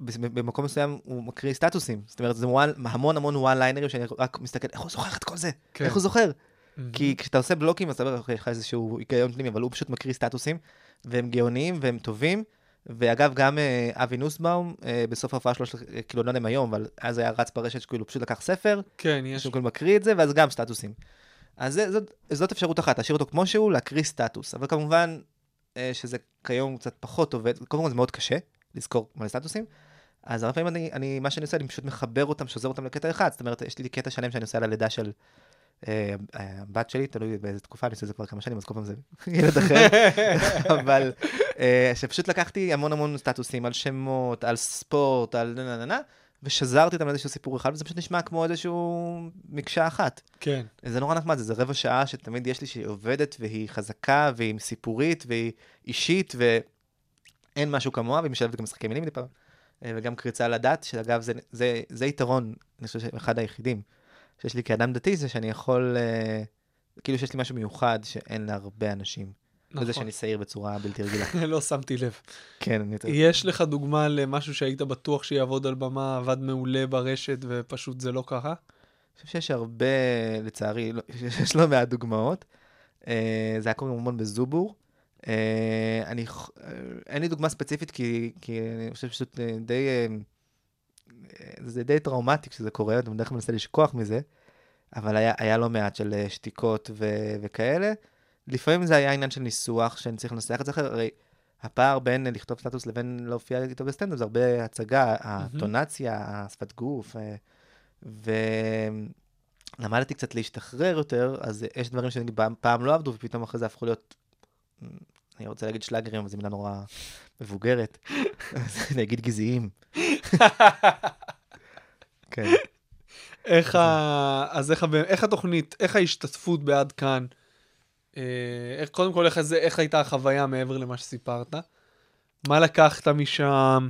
S5: במקום מסוים הוא מקריא סטטוסים. זאת אומרת, זה המון המון one liner ים שאני רק מסתכל, איך הוא זוכר את כל זה?
S4: כן.
S5: איך הוא זוכר? כי כשאתה עושה בלוקים, אז אתה "אוקיי, יש לך איזשהו היגיון פנימי, אבל הוא פשוט מקריא סטטוסים, והם גאוניים והם טובים. ואגב, גם אה, אבי נוסבאום, אה, בסוף ההופעה שלו, של- אה, כאילו, לא יודע אם היום, אבל אז היה רץ ברשת, שכאילו פשוט לקח ספר,
S4: כן, יש.
S5: שהוא כאילו מקריא את זה, ואז גם סטטוסים. אז זה, זאת, זאת אפשרות אחת, להשאיר אותו כמו שהוא, להקריא סטטוס. אבל כמובן שזה כיום קצת פחות עובד, קודם כל זה מאוד קשה לזכור מלא סטטוסים. אז הרבה פעמים אני, אני, מה שאני עושה, אני פשוט מחבר אותם, שוזר אותם לקטע אחד. זאת אומרת, יש לי קטע שלם שאני עושה על הלידה של הבת שלי, תלוי באיזה תקופה, אני עושה את זה כבר כמה שנים, אז כל פעם זה ילד אחר. אבל אה, שפשוט לקחתי המון המון סטטוסים על שמות, על ספורט, על נה נה נה נה, ושזרתי אותם לאיזשהו סיפור אחד, וזה פשוט נשמע כמו איזשהו מקשה אחת.
S4: כן.
S5: זה נורא נחמד, זה, זה רבע שעה שתמיד יש לי שהיא עובדת, והיא חזקה, והיא סיפורית, והיא אישית, ואין משהו כמוה, והיא משלבת גם משחקי מילים מדי פעם, אה, וגם קריצה על הדת, שאגב, זה, זה, זה יתרון, אני חושב שאחד היחידים שיש לי כאדם דתי, זה שאני יכול, אה, כאילו שיש לי משהו מיוחד שאין להרבה אנשים.
S4: נכון.
S5: וזה שאני שעיר בצורה בלתי רגילה.
S4: לא שמתי לב.
S5: כן, אני.
S4: יש לך דוגמה למשהו שהיית בטוח שיעבוד על במה, עבד מעולה ברשת, ופשוט זה לא קרה?
S5: אני חושב שיש הרבה, לצערי, לא- יש לא מעט דוגמאות. אה, זה היה קורה המון בזובור. אה, אני, אין לי דוגמה ספציפית, כי, כי אני חושב שפשוט אה, די, זה די טראומטי כשזה קורה, אני בדרך כלל מנסה לשכוח מזה, אבל היה, היה לא מעט של אה, שתיקות ו, וכאלה. לפעמים זה היה עניין של ניסוח, שאני צריך לנסח את זה אחרת, הרי הפער בין אה, לכתוב סטטוס לבין להופיע איתו בסטנדאפ זה הרבה הצגה, הטונציה, השפת גוף, אה, ולמדתי קצת להשתחרר יותר, אז יש דברים שנגיד פעם- פעם לא עבדו, ופתאום אחרי זה הפכו להיות, אני רוצה להגיד שלאגרים, אבל זו מילה נורא מבוגרת, אני אגיד גזעיים. כן.
S4: איך. אז איך. איך התוכנית, איך ההשתתפות בעד כאן? אה, איך, קודם כל, איך, איך הייתה החוויה מעבר למה שסיפרת? מה לקחת משם?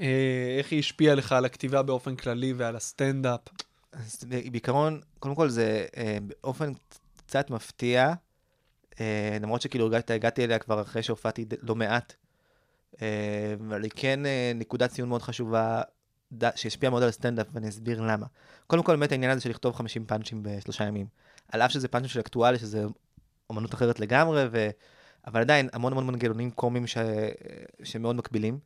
S4: אה, איך היא השפיעה לך על הכתיבה באופן כללי ועל הסטנדאפ?
S5: אז בעיקרון, קודם כל זה אה, באופן קצת מפתיע, אה, למרות שכאילו הגעת, הגעתי אליה כבר אחרי שהופעתי לא מעט, אה, אבל היא כן אה, נקודת ציון מאוד חשובה, שהשפיעה מאוד על הסטנדאפ, ואני אסביר למה. קודם כל, באמת העניין הזה של לכתוב 50 פאנצ'ים בשלושה ימים. על אף שזה פאנצ'ים של אקטואליה, שזה אומנות אחרת לגמרי, ו... אבל עדיין המון המון מנגנונים קומיים ש... שמאוד מקבילים.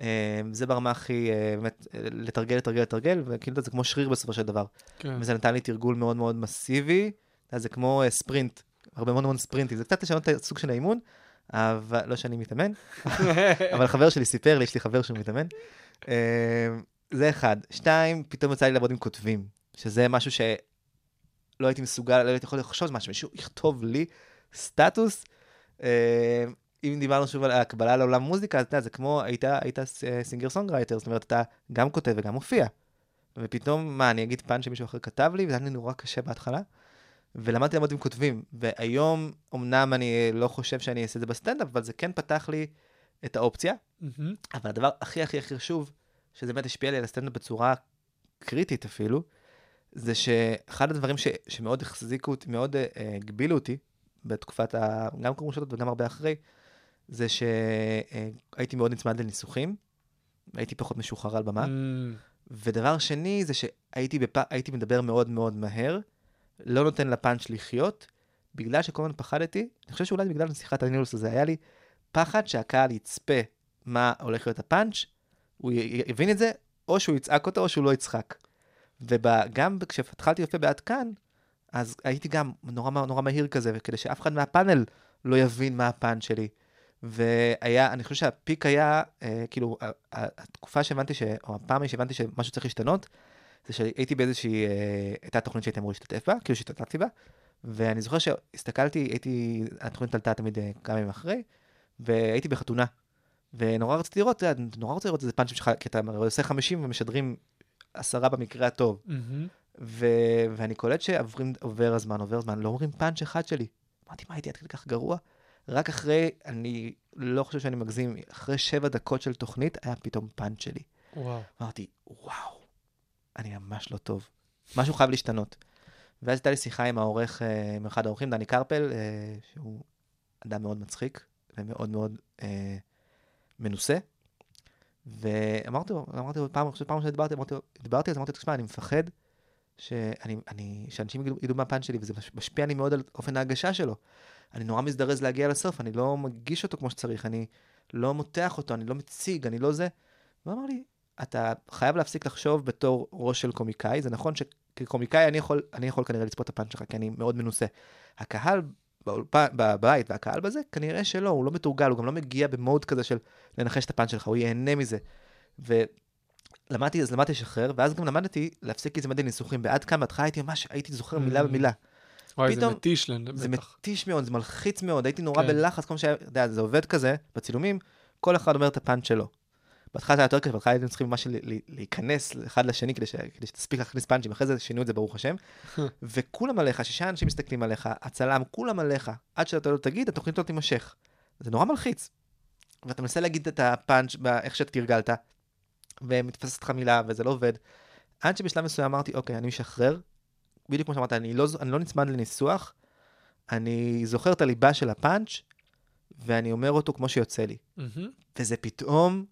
S5: אה, זה ברמה הכי, אה, באמת, אה, לתרגל, לתרגל, לתרגל, וכאילו זה כמו שריר בסופו של דבר.
S4: כן.
S5: וזה נתן לי תרגול מאוד מאוד מסיבי, זה כמו ספרינט, הרבה מאוד מאוד ספרינטים, זה קצת לשנות את הסוג של האימון, אבל לא שאני מתאמן, אבל חבר שלי סיפר לי, יש לי חבר שהוא מתאמן. זה אחד. שתיים, פתאום יצא לי לעבוד עם כותבים, שזה משהו שלא הייתי מסוגל, לא הייתי יכול לחשוב משהו, מישהו יכתוב לי סטטוס. אה, אם דיברנו שוב על הקבלה לעולם מוזיקה, אז אתה יודע, זה כמו, היית, היית singer songwriter, זאת אומרת, אתה גם כותב וגם מופיע. ופתאום, מה, אני אגיד פאנץ' שמישהו אחר כתב לי, וזה היה לי נורא קשה בהתחלה. ולמדתי לעבוד עם כותבים, והיום, אמנם אני לא חושב שאני אעשה את זה בסטנדאפ, אבל זה כן פתח לי את האופציה.
S4: מהמם.
S5: אבל הדבר הכי הכי הכי חשוב, שזה באמת השפיע לי על הסטנדאפ בצורה קריטית אפילו, זה שאחד הדברים ש, שמאוד החזיקו אותי, מאוד אה, הגבילו אותי, בתקופת ה... גם קרומשולות וגם הרבה אחרי, זה שהייתי מאוד נצמד לניסוחים, הייתי פחות משוחרר על במה.
S4: אמ,
S5: ודבר שני, זה שהייתי בפ... מדבר מאוד מאוד מהר, לא נותן לפאנץ' לחיות, בגלל שכל הזמן פחדתי, אני חושב שאולי בגלל שיחת הנילוס הזה, היה לי פחד שהקהל יצפה מה הולך להיות הפאנץ', הוא יבין את זה, או שהוא יצעק אותו או שהוא לא יצחק. וגם כשהתחלתי להופיע בעד כאן, אז הייתי גם נורא, נורא מהיר כזה, וכדי שאף אחד מהפאנל לא יבין מה הפאנץ' שלי. והיה, אני חושב שהפיק היה, אה, כאילו, התקופה שהבנתי, ש, או הפעם שהבנתי שמשהו צריך להשתנות, זה שהייתי באיזושהי, אה, הייתה תוכנית שהייתי אמור להשתתף בה, כאילו שהשתתפתי בה, ואני זוכר שהסתכלתי, הייתי, התוכנית עלתה תמיד אה, כמה ימים אחרי, והייתי בחתונה. ונורא רציתי לראות, אתה יודע, נורא רוצה לראות איזה פאנצ'ים שלך, כי אתה עושה 50 ומשדרים עשרה במקרה הטוב. ו... ואני קולט שעובר הזמן, עובר הזמן, לא אומרים פאנץ' אחד שלי. אמרתי, מה הייתי עד כדי כך גרוע? רק אחרי, אני לא חושב שאני מגזים, אחרי שבע דקות של תוכנית, היה פתאום פאנץ' שלי.
S4: וואו.
S5: אמרתי, וואו, אני ממש לא טוב. משהו חייב להשתנות. ואז הייתה לי שיחה עם העורך, אה, עם אחד העורכים, דני קרפל, אה, שהוא אדם מאוד מצחיק ומאוד מאוד אה, מנוסה. ואמרתי לו, אמרתי לו, פעם, פעם ראשונה דיברתי, אמרתי לו, דיברתי, אז אמרתי לו, תשמע, אני מפחד שאני, אני, שאנשים ידעו, מהפאנץ' שלי, וזה מש- משפיע לי מאוד על אופן ההגשה שלו. אני נורא מזדרז להגיע לסוף, אני לא מגיש אותו כמו שצריך, אני לא מותח אותו, אני לא מציג, אני לא זה. והוא אמר לי, אתה חייב להפסיק לחשוב בתור ראש של קומיקאי, זה נכון שכקומיקאי אני יכול, אני יכול כנראה לצפות את הפאנץ' שלך, כי אני מאוד מנוסה. הקהל באולפן, בבית והקהל בזה, כנראה שלא, הוא לא מתורגל, הוא גם לא מגיע במוד כזה של לנחש את הפאנץ' שלך, הוא ייהנה מזה. ולמדתי, אז למדתי לשחרר, ואז גם למדתי להפסיק להיצמד לניסוחים. בעד כאן בהתחלה הייתי ממש, הייתי זוכר מילה
S4: Mm.
S5: במילה.
S4: וואי, זה
S5: פתאום-
S4: מתיש להם,
S5: זה
S4: בטח.
S5: מתיש מאוד, זה מלחיץ מאוד, הייתי נורא
S4: כן.
S5: בלחץ, כמו שהיה, אתה יודע, זה עובד כזה, בצילומים, כל אחד אומר את הפאנץ' שלו. בהתחלה זה היה יותר קשה, בהתחלה הייתם צריכים ממש להיכנס אחד לשני כדי, ש... כדי שתספיק להכניס פאנצ'ים, אחרי זה שינו את זה ברוך השם. וכולם עליך, שישה אנשים מסתכלים עליך, הצלם, כולם עליך, עד שאתה לא תגיד, התוכנית לא תימשך. זה נורא מלחיץ. ואתה מנסה להגיד את הפאנץ' באיך שאתה תרגלת, ומתפסת לך מילה, וזה לא עובד. עד שבשלב מסוים אמרתי, אוקיי, אני משחרר. בדיוק כמו שאמרת, אני לא, אני לא נצמד לניסוח, אני זוכר את הליבה של הפאנץ', ואני אומר אותו כמו שיוצא לי.
S4: מהמם.
S5: וזה פתאום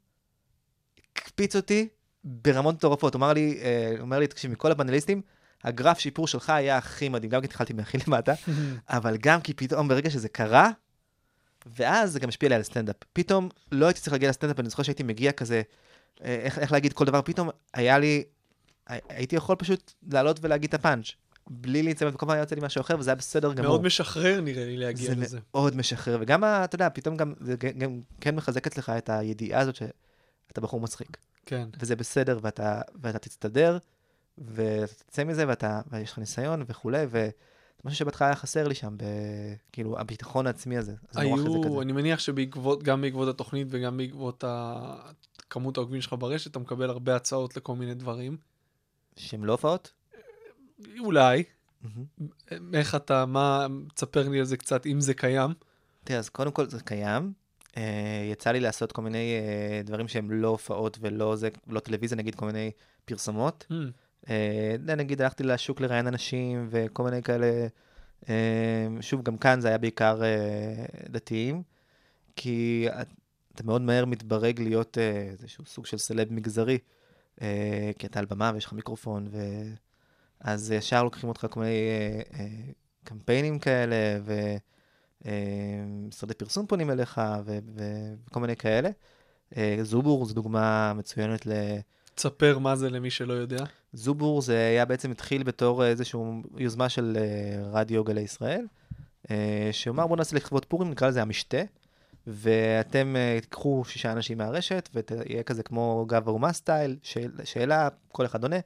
S5: הקפיץ אותי ברמות מטורפות. הוא אמר לי, אה, אומר לי, תקשיב, מכל הפאנליסטים, הגרף שיפור שלך היה הכי מדהים, גם כי התחלתי מהכי למטה, אבל גם כי פתאום ברגע שזה קרה, ואז זה גם השפיע עליי על סטנדאפ. פתאום לא הייתי צריך להגיע לסטנדאפ, אני זוכר שהייתי מגיע כזה, אה, איך, איך להגיד כל דבר, פתאום היה לי, הי- הייתי יכול פשוט לעלות ולהגיד את הפאנץ', בלי להיצמד, וכל פעם היה יוצא לי משהו אחר, וזה היה בסדר גמור.
S4: מאוד משחרר נראה לי להגיע
S5: זה
S4: לזה.
S5: מאוד משחרר, וגם, אתה יודע, פתאום גם, זה גם כן מחזק אצלך את הידיעה הזאת שאתה בחור מצחיק,
S4: כן.
S5: וזה בסדר, ואתה, ואתה תסתדר, ואתה תצא מזה, ואתה, ויש לך ניסיון וכולי, וזה משהו שבהתחלה היה חסר לי שם, ב, כאילו, הביטחון העצמי הזה.
S4: היו. אני מניח שבעקבות, גם בעקבות התוכנית וגם בעקבות ה- כמות העוקבים שלך ברשת, אתה מקבל הרבה הצעות לכל מיני דברים.
S5: שהם לא הופעות?
S4: אולי.
S5: מהמם.
S4: איך אתה, מה, תספר לי על זה קצת, אם זה קיים.
S5: תראה, אז קודם כל זה קיים. Uh, יצא לי לעשות כל מיני uh, דברים שהם לא הופעות ולא זה, לא טלוויזיה, נגיד כל מיני פרסומות.
S4: Hmm,
S5: אה, נגיד הלכתי לשוק לראיין אנשים וכל מיני כאלה, אה, שוב, גם כאן זה היה בעיקר אה, דתיים, כי את- אתה מאוד מהר מתברג להיות אה, איזשהו סוג של סלב מגזרי, אה, כי אתה על במה ויש לך מיקרופון, ו... אז ישר לוקחים אותך כל מיני אה, אה, קמפיינים כאלה, ומשרדי פרסום פונים אליך. וכל מיני כאלה. אה, זובור זו דוגמה מצוינת ל...
S4: תספר מה זה למי שלא יודע.
S5: זובור זה היה בעצם התחיל בתור איזושהי יוזמה של אה, רדיו גלי ישראל, אה, שאומר בוא נעשה לכבוד פורים, נקרא לזה המשתה, ואתם אה, תיקחו שישה אנשים מהרשת, ויהיה כזה כמו גב האומה סטייל, שאל, שאלה, כל אחד עונה,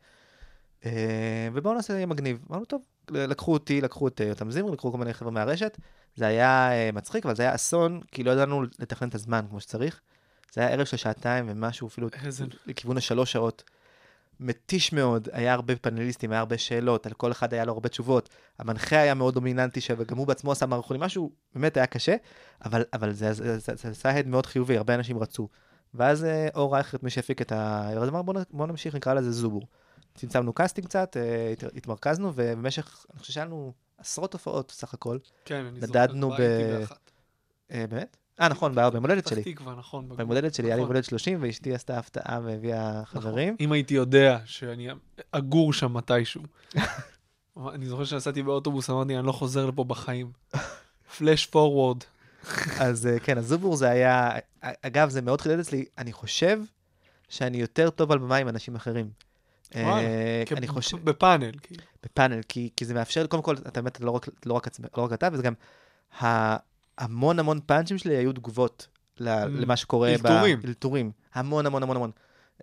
S5: אה, ובואו נעשה מגניב. אמרנו, טוב, לקחו אותי, לקחו את אה, יותם זמרי, לקחו כל מיני חבר'ה מהרשת, זה היה אה, מצחיק, אבל זה היה אסון, כי לא ידענו לתכנן את הזמן כמו שצריך. זה היה ערב של שעתיים ומשהו, אפילו
S4: איזה...
S5: לכיוון השלוש שעות. מתיש מאוד, היה הרבה פאנליסטים, היה הרבה שאלות, על כל אחד היה לו הרבה תשובות. המנחה היה מאוד דומיננטי, וגם הוא בעצמו עשה מערכונים, משהו באמת היה קשה, אבל, אבל זה, זה, זה, זה עשה הד מאוד חיובי, הרבה אנשים רצו. ואז אה, אור רייכרד, מי שהפיק את ה... אז אמר, בוא, בוא נמשיך, נקרא לזה זובור. צמצמנו קאסטינג קצת, אה, הת- התמרכזנו, ובמשך, אני חושב שהיה לנו עשרות הופעות סך הכל.
S4: כן, אני זוכר.
S5: מדדנו
S4: כבר
S5: ב-. אה, באמת? אה, נכון, ביום הולדת שלי.
S4: פתח תקווה, נכון.
S5: ביום הולדת שלי, היה לי
S4: נכון.
S5: הולדת 30, ואשתי עשתה הפתעה והביאה חברים.
S4: אם הייתי יודע שאני אגור שם מתישהו. אני זוכר שנסעתי באוטובוס, אמרתי, אני לא חוזר לפה בחיים. פלאש פורוורד.
S5: אז אה, כן, אז זובור זה היה, אגב, זה מאוד חידד אצלי, אני חושב שאני יותר טוב על במה עם אנשים אחרים. אה, אני חושב,
S4: בפאנל, כאילו.
S5: בפאנל, כי, זה מאפשר, קודם כל, אתה באמת לא רק, לא לא רק אתה, וזה גם המון המון פאנצ'ים שלי היו תגובות
S4: Mm.
S5: למה שקורה.
S4: אלתורים.
S5: אלתורים. המון המון המון המון.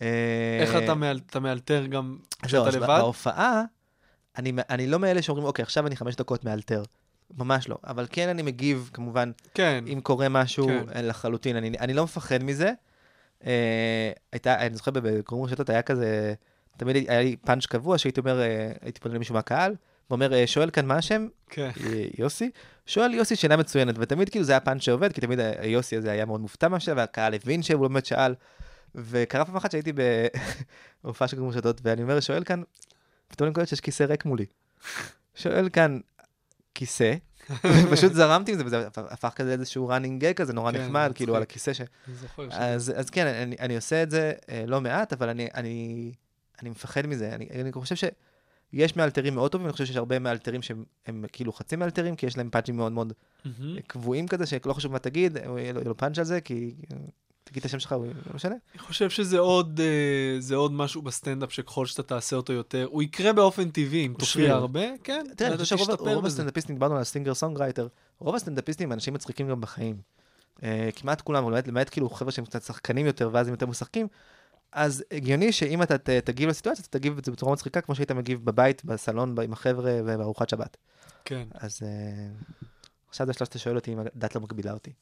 S5: אה,
S4: איך אתה מאל- אתה מאלתר גם כשאתה לבד?
S5: בהופעה, אני, לא מאלה שאומרים, אוקיי, עכשיו אני חמש דקות מאלתר. ממש לא. אבל כן אני מגיב, כמובן,
S4: כן.
S5: אם קורה משהו
S4: כן.
S5: כן. לחלוטין, אני, אני לא מפחד מזה. אה, הייתה, אני זוכר בקוראים רשתות היה כזה, תמיד היה לי פאנץ' קבוע שהייתי אומר, אה, הייתי פונה למישהו מהקהל, ואומר, אה, שואל כאן מה השם?
S4: כן.
S5: אה, יוסי? שואל יוסי שאלה מצוינת, ותמיד כאילו זה היה פאנץ' שעובד, כי תמיד היוסי הזה היה מאוד מופתע מהשאלה, והקהל הבין שהוא באמת שאל. וקרה פעם אחת שהייתי בהופעה של רשתות, ואני אומר, שואל כאן, פתאום אני קולט שיש כיסא ריק מולי. שואל כאן כיסא, ופשוט זרמתי עם זה, וזה הפך כזה לאיזשהו running gag כזה נורא
S4: כן,
S5: נחמד. כאילו על הכיסא ש... אז, אז כן, אני, אני עושה את זה אה, לא מעט, אבל אני, אני, אני מפחד מזה. אני, אני חושב שיש מאלתרים מאוד טובים, אני חושב שיש הרבה מאלתרים שהם הם כאילו חצי מאלתרים, כי יש להם פאנצ'ים מאוד מאוד
S4: מהמם.
S5: קבועים כזה, שלא חשוב מה תגיד, הוא יהיה לו, יהיה לו פאנץ' על זה, כי תגיד את השם שלך, לא משנה.
S4: אני חושב שזה עוד, אה, זה עוד משהו בסטנדאפ שככל שאתה תעשה אותו יותר, הוא יקרה באופן טבעי, אם תופיע. הרבה, כן,
S5: תראה, אני חושב שרוב. הסטנדאפיסטים, דיברנו על ה singer songwriter, רוב הסטנדאפיסטים הם אנשים מצחיקים גם בחיים. אה, כמעט כולם, למעט כאילו חבר'ה שהם קצת שחקנים יותר, ואז הם יותר משחקים, אז הגיוני שאם אתה ת, תגיב לסיטואציה, אתה תגיב את זה בצורה מצחיקה, כמו שהיית מגיב בבית, בסלון, עם החבר'ה ובארוחת שבת.
S4: כן.
S5: אז אה, עכשיו זה שלב שאתה שואל אותי אם הדת לא מגבילה אותי.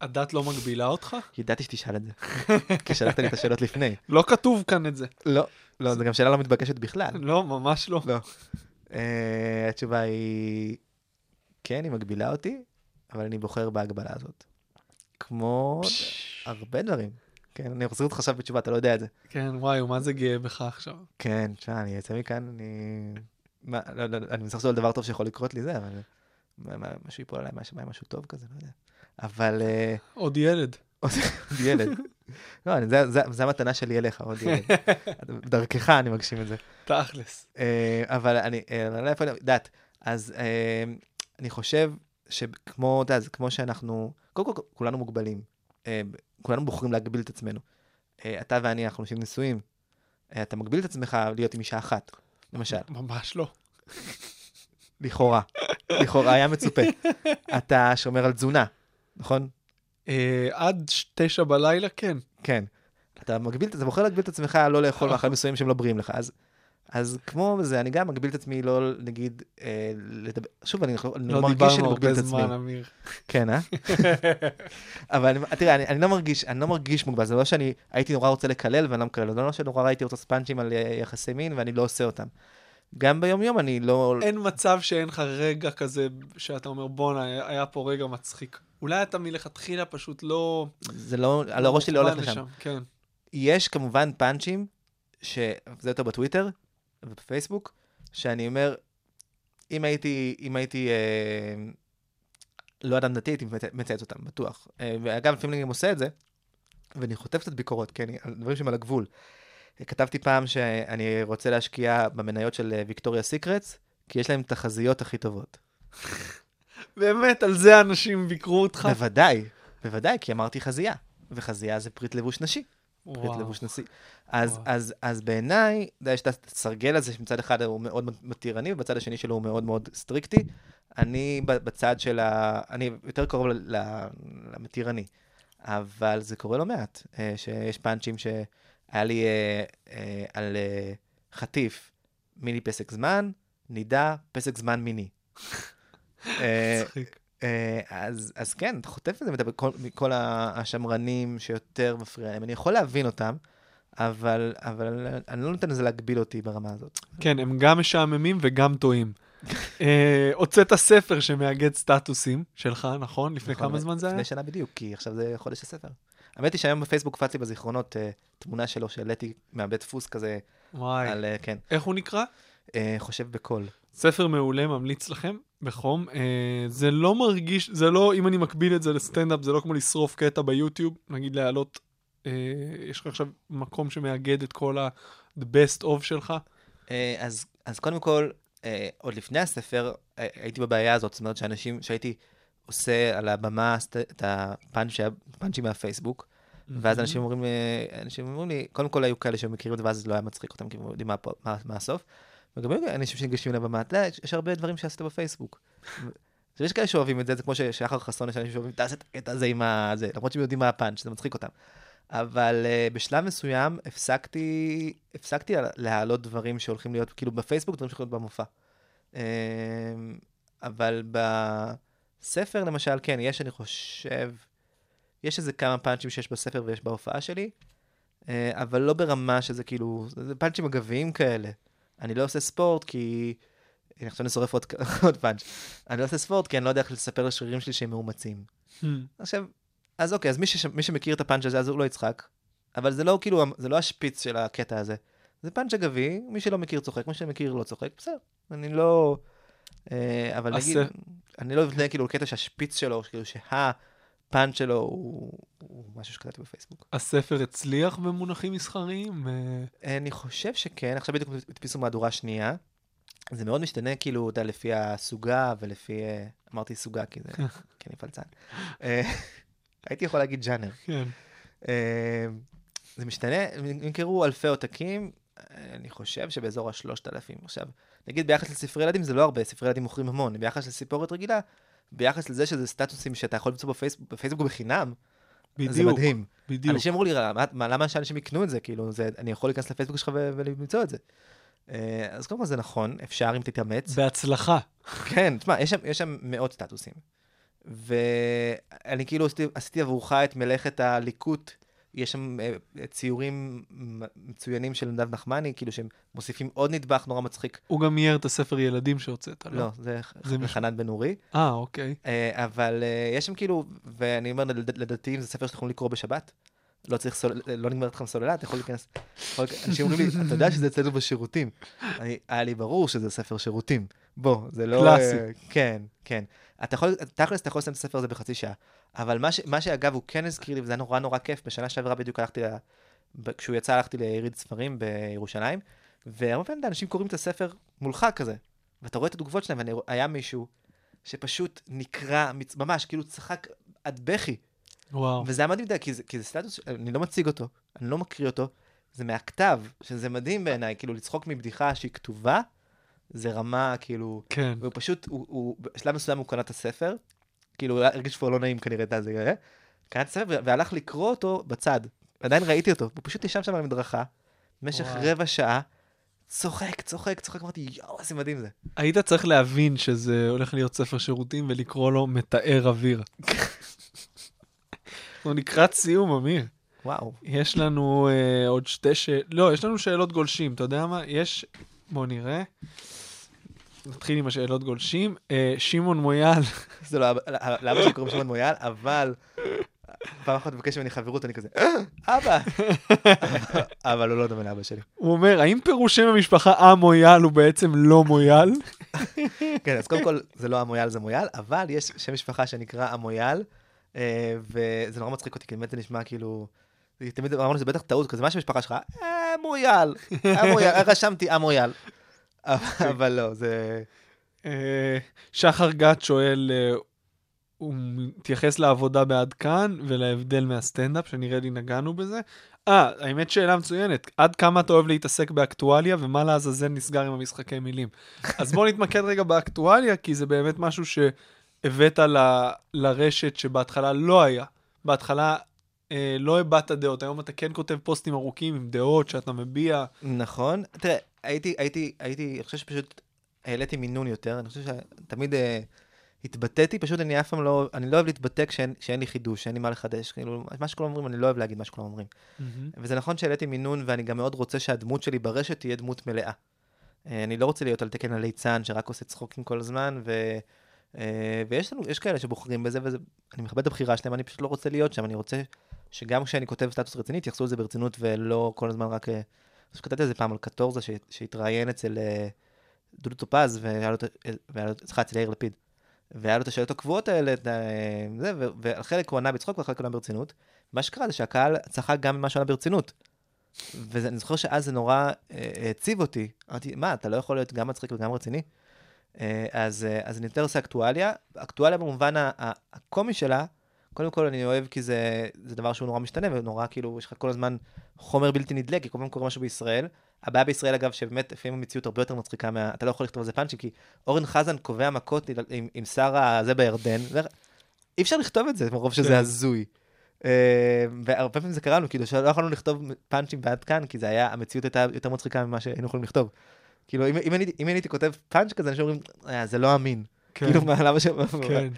S4: הדת לא מגבילה אותך?
S5: ידעתי שתשאל את זה, כי שלחת לי את השאלות לפני.
S4: לא כתוב כאן את זה.
S5: לא, לא, זו גם שאלה לא מתבקשת בכלל.
S4: לא, ממש לא.
S5: לא. אה, התשובה היא, כן, היא מגבילה אותי, אבל אני בוחר בהגבלה הזאת. כמו הרבה דברים. כן, אני מחזיר אותך עכשיו בתשובה, אתה לא יודע את זה.
S4: כן, וואי, הוא מה זה גאה בך עכשיו.
S5: כן, תשמע, אני יוצא מכאן, אני... מה, לא, לא, אני מנסה לחשוב על דבר טוב שיכול לקרות לי זה, אבל... מה- מה- משהו ייפול עליי מהשמיים, משהו טוב כזה, לא יודע. אבל... אה,
S4: עוד ילד.
S5: עוד ילד. לא, אני- זה- זה- זה המתנה שלי אליך, עוד ילד. דרכך אני מגשים את זה.
S4: תכלס.
S5: אה, אבל אני, אה, לא איפה, אני- דת. אז אני חושב שכמו, אתה יודע, זה כמו שאנחנו, קודם כל כולנו מוגבלים. כולנו בוחרים להגביל את עצמנו. אה, אתה ואני, אנחנו אנשים נשואים. אה, אתה מגביל את עצמך להיות עם אישה אחת, למשל.
S4: ממש לא.
S5: לכאורה. לכאורה היה מצופה. אתה שומר על תזונה, נכון?
S4: אה, עד תשע בלילה, כן.
S5: כן. אתה מגביל, אתה בוחר להגביל את עצמך לא לאכול מאכלים מסוימים שהם לא בריאים לך. אז, אז כמו זה, אני גם מגביל את עצמי לא, נגיד, אה, לדבר, שוב, אני, אני
S4: לא
S5: מרגיש שאני
S4: דיברנו
S5: מגביל
S4: הרבה
S5: את עצמי.
S4: זמן, אמיר.
S5: כן, אה? אבל תראה, אני, אני לא מרגיש, אני לא מרגיש מוגבל, זה לא שאני הייתי נורא רוצה לקלל ואני לא מקלל, זה לא שנורא הייתי רוצה ספאנצ'ים על אה, יחסי מין ואני לא עושה אותם. גם ביום-יום אני לא...
S4: אין מצב שאין לך רגע כזה שאתה אומר, בואנה, היה פה רגע מצחיק. אולי אתה מלכתחילה פשוט לא...
S5: זה לא, על הראש שלי לא הולך
S4: מוכוון
S5: לשם.
S4: כן.
S5: יש כמובן פאנצ'ים, שזה יותר בטוויטר ובפייסבוק, שאני אומר, אם הייתי, אם הייתי אה, לא אדם דתי, הייתי מצ- מצייץ אותם, בטוח. אה, ואגב, לפעמים אני גם עושה את זה, ואני חוטף קצת ביקורות, כן, על דברים שהם על הגבול. אה, כתבתי פעם שאני רוצה להשקיע במניות של אה, ויקטוריה סיקרטס, כי יש להם תחזיות הכי טובות.
S4: באמת, על זה אנשים ביקרו אותך?
S5: בוודאי, בוודאי, כי אמרתי חזייה, וחזייה זה פריט לבוש נשי. פריט. לבוש נשי. אז,
S4: וואו.
S5: אז, אז בעיניי, יש את הסרגל הזה שמצד אחד הוא מאוד מתירני, ובצד השני שלו הוא מאוד מאוד סטריקטי. אני בצד של ה... אני יותר קרוב ל- ל- למתירני. אבל זה קורה לא מעט, אה, שיש פאנצ'ים שהיה לי אה, אה, על חטיף מיני פסק זמן, נידה, פסק זמן מיני.
S4: מצחיק.
S5: אה, אז, אז כן, אתה חוטף את זה מכל ה- השמרנים שיותר מפריע להם. אני יכול להבין אותם, אבל, אבל אני לא נותן לזה להגביל אותי ברמה הזאת.
S4: כן, הם גם משעממים וגם טועים. אה, הוצאת ספר שמאגד סטטוסים שלך, נכון? לפני
S5: נכון,
S4: כמה זמן זה היה?
S5: לפני שנה בדיוק, כי עכשיו זה חודש הספר. האמת היא שהיום בפייסבוק קפץ לי בזיכרונות אה, תמונה שלו שהעליתי מהבית דפוס כזה,
S4: וואי.
S5: על, כן,
S4: איך הוא נקרא?
S5: חושב בקול.
S4: ספר מעולה, ממליץ לכם, בחום. אה, זה לא מרגיש, זה לא, אם אני מקביל את זה לסטנדאפ, זה לא כמו לשרוף קטע ביוטיוב, נגיד להעלות, אה, יש לך עכשיו מקום שמאגד את כל ה-the best of שלך.
S5: אה, אז, אז קודם כל, אה, עוד לפני הספר, אה, הייתי בבעיה הזאת, זאת אומרת שאנשים, שהייתי עושה על הבמה סט- את הפאנצ' שהיה- פאנצ'ים מהפייסבוק, ואז אנשים אומרים, אנשים אומרים לי, קודם כל היו כאלה שמכירים את זה, ואז זה לא היה מצחיק אותם, כי הם יודעים מה, מה, מה הסוף. וגם היו אנשים שניגשים לבמה, אתה יודע, יש- הרבה דברים שעשית בפייסבוק. יש כאלה שאוהבים את זה, זה כמו ששחר חסון, יש אנשים שאוהבים, תעשה את הקטע הזה עם ה... זה, למרות שהם יודעים מה הפאנץ', זה מצחיק אותם. אבל uh, בשלב מסוים הפסקתי, הפסקתי לה- להעלות דברים שהולכים להיות, כאילו בפייסבוק, דברים שהולכים להיות במופע. Uh, אבל בספר, למשל, כן, יש, אני חושב, יש איזה כמה פאנצ'ים שיש בספר ויש בהופעה שלי, uh, אבל לא ברמה שזה כאילו, זה פאנצ'ים אגביים כאלה. אני לא עושה ספורט כי... הנה, עכשיו אני שורף עוד, עוד פאנץ'. אני לא עושה ספורט כי אני לא יודע איך לספר לשרירים שלי שהם מאומצים. עכשיו, אז אוקיי, אז מי, שש, מי שמכיר את הפאנץ' הזה, אז הוא לא יצחק. אבל זה לא כאילו, זה לא השפיץ של הקטע הזה. זה פאנץ' אגבי, מי שלא מכיר צוחק, מי שמכיר לא צוחק, בסדר. אני לא... אה, אבל נגיד, אני לא אבנה כאילו קטע שהשפיץ שלו, כאילו שהפאנץ' שלו הוא, הוא משהו שקראתי בפייסבוק.
S4: הספר הצליח במונחים מסחריים? אה,
S5: אני חושב שכן, עכשיו בדיוק הדפיסו מהדורה שנייה. זה מאוד משתנה, כאילו, אתה יודע, לפי הסוגה ולפי... אה, אמרתי סוגה כי זה... כי אני פלצן. אה, הייתי יכול להגיד ג'אנר.
S4: כן.
S5: זה משתנה, נמכרו אלפי עותקים, אני חושב שבאזור השלושת אלפים. עכשיו, נגיד ביחס לספרי ילדים זה לא הרבה, ספרי ילדים מוכרים המון, ביחס לסיפורת רגילה, ביחס לזה שזה סטטוסים שאתה יכול למצוא בפייסבוק, בפייסבוק בחינם,
S4: בדיוק.
S5: זה מדהים.
S4: בדיוק.
S5: אנשים אמרו לי, "מה- מה- למה שאנשים יקנו את זה? כאילו, זה, אני יכול להיכנס לפייסבוק שלך ולמצוא את זה. אה, אז קודם כל זה נכון, אפשר אם תתאמץ.
S4: בהצלחה.
S5: כן, תשמע, יש יש שם מאות סטטוסים. ואני כאילו עשיתי, עשיתי עבורך את מלאכת הליקוט. יש שם אה, ציורים מ- מצוינים של נדב נחמני, כאילו שהם מוסיפים עוד נדבך נורא מצחיק.
S4: הוא גם אייר את הספר ילדים שהוצאת, לא?
S5: לא, זה,
S4: זה
S5: חנן בן אורי.
S4: אה, אוקיי.
S5: אה, אבל אה, יש שם כאילו, ואני אומר, לד- לדתיים זה ספר שאתם יכולים לקרוא בשבת. לא צריך סול... לא נגמרת לכם סוללה, אתה יכול להיכנס... יכול- אנשים אומרים לי, אתה יודע שזה אצלנו בשירותים. היה לי ברור שזה ספר שירותים. בוא, זה לא...
S4: קלאסי.
S5: אה, כן, כן. אתה יכול, תכלס אתה יכול לסיים את הספר הזה בחצי שעה. אבל מה, ש, מה שאגב הוא כן הזכיר לי, וזה היה נורא נורא כיף, בשנה שעברה בדיוק הלכתי, ל... ב- כשהוא יצא הלכתי ליריד ספרים בירושלים, והרבה פעמים אנשים קוראים את הספר מולך כזה, ואתה רואה את התגובות שלהם, והיה מישהו שפשוט נקרע, ממש, כאילו צחק עד בכי.
S4: וואו.
S5: וזה היה מדהים, כי זה, כי זה סטטוס, אני לא מציג אותו, אני לא מקריא אותו, זה מהכתב, שזה מדהים בעיניי, כאילו לצחוק מבדיחה שהיא כתובה, זה רמה, כאילו,
S4: כן.
S5: והוא פשוט, הוא, הוא, בשלב מסוים הוא קנה את הספר, כאילו, הוא הרגיש כבר לא נעים כנראה את זה, אה? קנה את הספר והלך לקרוא אותו בצד, עדיין ראיתי אותו, הוא פשוט ישב שם על המדרכה, במשך. רבע שעה, צוחק, צוחק, צוחק, אמרתי, יואו, איזה מדהים זה.
S4: היית צריך להבין שזה הולך להיות ספר שירותים ולקרוא לו מתאר אוויר. הוא לקראת סיום, אמיר.
S5: וואו.
S4: יש לנו אה, עוד שתי שאלות, לא, יש לנו שאלות גולשים, אתה יודע מה? יש, בוא נראה. נתחיל עם השאלות גולשים. אה, שמעון מויאל,
S5: זה לא, אבא- לאבא שלי קוראים שמעון מויאל, אבל פעם אחת מבקש ממני חברות, אני כזה, "אה, אבא. אבל הוא לא דומה לאבא שלי.
S4: הוא אומר, האם פירוש שם המשפחה א-מויאל הוא בעצם לא מויאל?
S5: כן, אז קודם כל, זה לא המויאל, זה מויאל, אבל יש שם משפחה שנקרא המויאל, אה, וזה נורא מצחיק אותי, כי באמת זה נשמע כאילו... תמיד אמרנו שזה בטח טעות, כזה מה שם המשפחה שלך? אה, מויאל, המויאל, רשמתי המויאל. אבל לא, זה...
S4: אה, שחר גת שואל, אה, הוא מתייחס לעבודה בעד כאן ולהבדל מהסטנדאפ, שנראה לי נגענו בזה. אה, האמת שאלה מצוינת, עד כמה אתה אוהב להתעסק באקטואליה ומה לעזאזל נסגר עם המשחקי מילים. אז בוא נתמקד רגע באקטואליה, כי זה באמת משהו שהבאת ל, לרשת שבהתחלה לא היה. בהתחלה אה, לא הבעת דעות, היום אתה כן כותב פוסטים ארוכים עם דעות שאתה מביע.
S5: נכון. תראה, הייתי, הייתי, הייתי, אני חושב שפשוט העליתי מינון יותר, אני חושב שתמיד אה, התבטאתי, פשוט אני אף פעם לא, אני לא אוהב להתבטא כשאין, כשאין לי חידוש, שאין לי מה לחדש, כאילו, מה שכולם אומרים, אני לא אוהב להגיד מה שכולם אומרים. וזה נכון שהעליתי מינון, ואני גם מאוד רוצה שהדמות שלי ברשת תהיה דמות מלאה. אה, אני לא רוצה להיות על תקן הליצן שרק עושה צחוקים כל הזמן, ו... אה, ויש לנו, יש כאלה שבוחרים בזה, ואני מכבד את הבחירה שלהם, אני פשוט לא רוצה להיות שם, אני רוצה שגם כשאני כותב סטטוס רציני, יתייחסו לזה ברצינות ולא כל הזמן רק... אה, אז כתבתי על זה פעם על קטורזה שהתראיין אצל אה, דודו טופז, והיה לו את ה- והיה לו- סליחה, אצל יאיר לפיד. והיה לו את השאלות הקבועות האלה, את ה- זה, ועל חלק הוא ענה בצחוק ועל חלק הוא ענה ברצינות. מה שקרה זה שהקהל צחק גם ממה שהוא ענה ברצינות. ואני זוכר שאז זה נורא אה, העציב אותי. אמרתי, מה, אתה לא יכול להיות גם מצחיק וגם רציני? אה, אז, אה, אני יותר עושה אקטואליה. אקטואליה במובן הקומי שלה, קודם כל אני אוהב כי זה, זה דבר שהוא נורא משתנה, ונורא כאילו, יש לך כל הזמן חומר בלתי נדלה, כי כל פעם קורה משהו בישראל. הבעיה בישראל, אגב, שבאמת לפעמים המציאות הרבה יותר מצחיקה מה... אתה לא יכול לכתוב על זה פאנצ'ים, כי אורן חזן קובע מכות עם, עם שר הזה בירדן, ו... אי אפשר לכתוב את זה, מרוב שזה
S4: כן.
S5: הזוי. אה, והרבה פעמים זה קרה לנו, כאילו, שלא יכולנו לכתוב פאנצ'ים בעד כאן, כי זה היה, המציאות הייתה יותר מצחיקה ממה שהיינו יכולים לכתוב. כאילו, אם, אם, אני, אם אני הייתי כותב פאנץ' כזה, אנשים אומרים, "אה, זה לא אמין. כאילו, מה, למה ש...
S4: כן.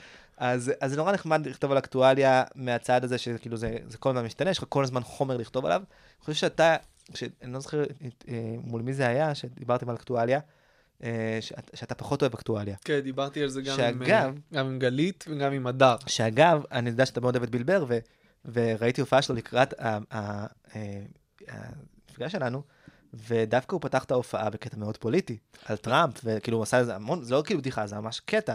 S5: אז, אז זה נורא נחמד לכתוב על אקטואליה מהצד הזה, שכאילו זה, זה כל הזמן משתנה, יש לך כל הזמן חומר לכתוב עליו. אני חושב שאתה, ש... אני לא זוכר אה, מול מי זה היה, שדיברתם על אקטואליה, אה, שאת, שאתה פחות אוהב אקטואליה.
S4: כן, דיברתי על זה גם, עם,
S5: שאגב-
S4: אה, גם עם גלית וגם עם הדר.
S5: שאגב, אני יודע שאתה מאוד אוהב את בילבר, ו, וראיתי הופעה שלו לקראת אה, המפגש שלנו, ודווקא הוא פתח את ההופעה בקטע מאוד פוליטי, על טראמפ, וכאילו הוא עשה איזה המון, זה לא כאילו בדיחה, זה ממש קטע.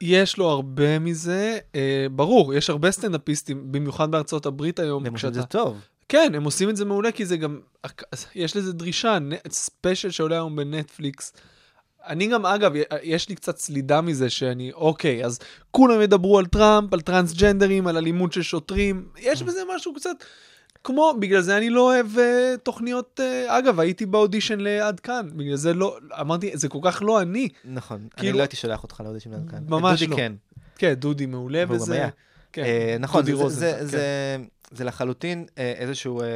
S4: יש לו הרבה מזה, אה, ברור, יש הרבה סטנדאפיסטים, במיוחד בארצות הברית היום.
S5: את
S4: כשאתה-
S5: זה טוב.
S4: כן, הם עושים את זה מעולה, כי זה גם, יש לזה דרישה, special שעולה היום בנטפליקס. אני גם, אגב, יש לי קצת סלידה מזה שאני, אוקיי, אז כולם ידברו על טראמפ, על טרנסג'נדרים, על אלימות של שוטרים, יש בזה משהו קצת, כמו, בגלל זה אני לא אוהב uh, תוכניות, uh, אגב, הייתי באודישן לעד כאן, בגלל זה לא, אמרתי, זה כל כך לא אני.
S5: נכון, אני
S4: כאילו-
S5: לא הייתי שולח אותך לאודישן כאן.
S4: ממש
S5: דודי
S4: לא.
S5: כן.
S4: כן, דודי מעולה
S5: והוא גם
S4: בזה.
S5: היה.
S4: כן,
S5: אה, נכון,
S4: דודי
S5: זה-
S4: רוזנטל,
S5: זה-
S4: כן.
S5: זה- זה לחלוטין אה, איזשהו אה,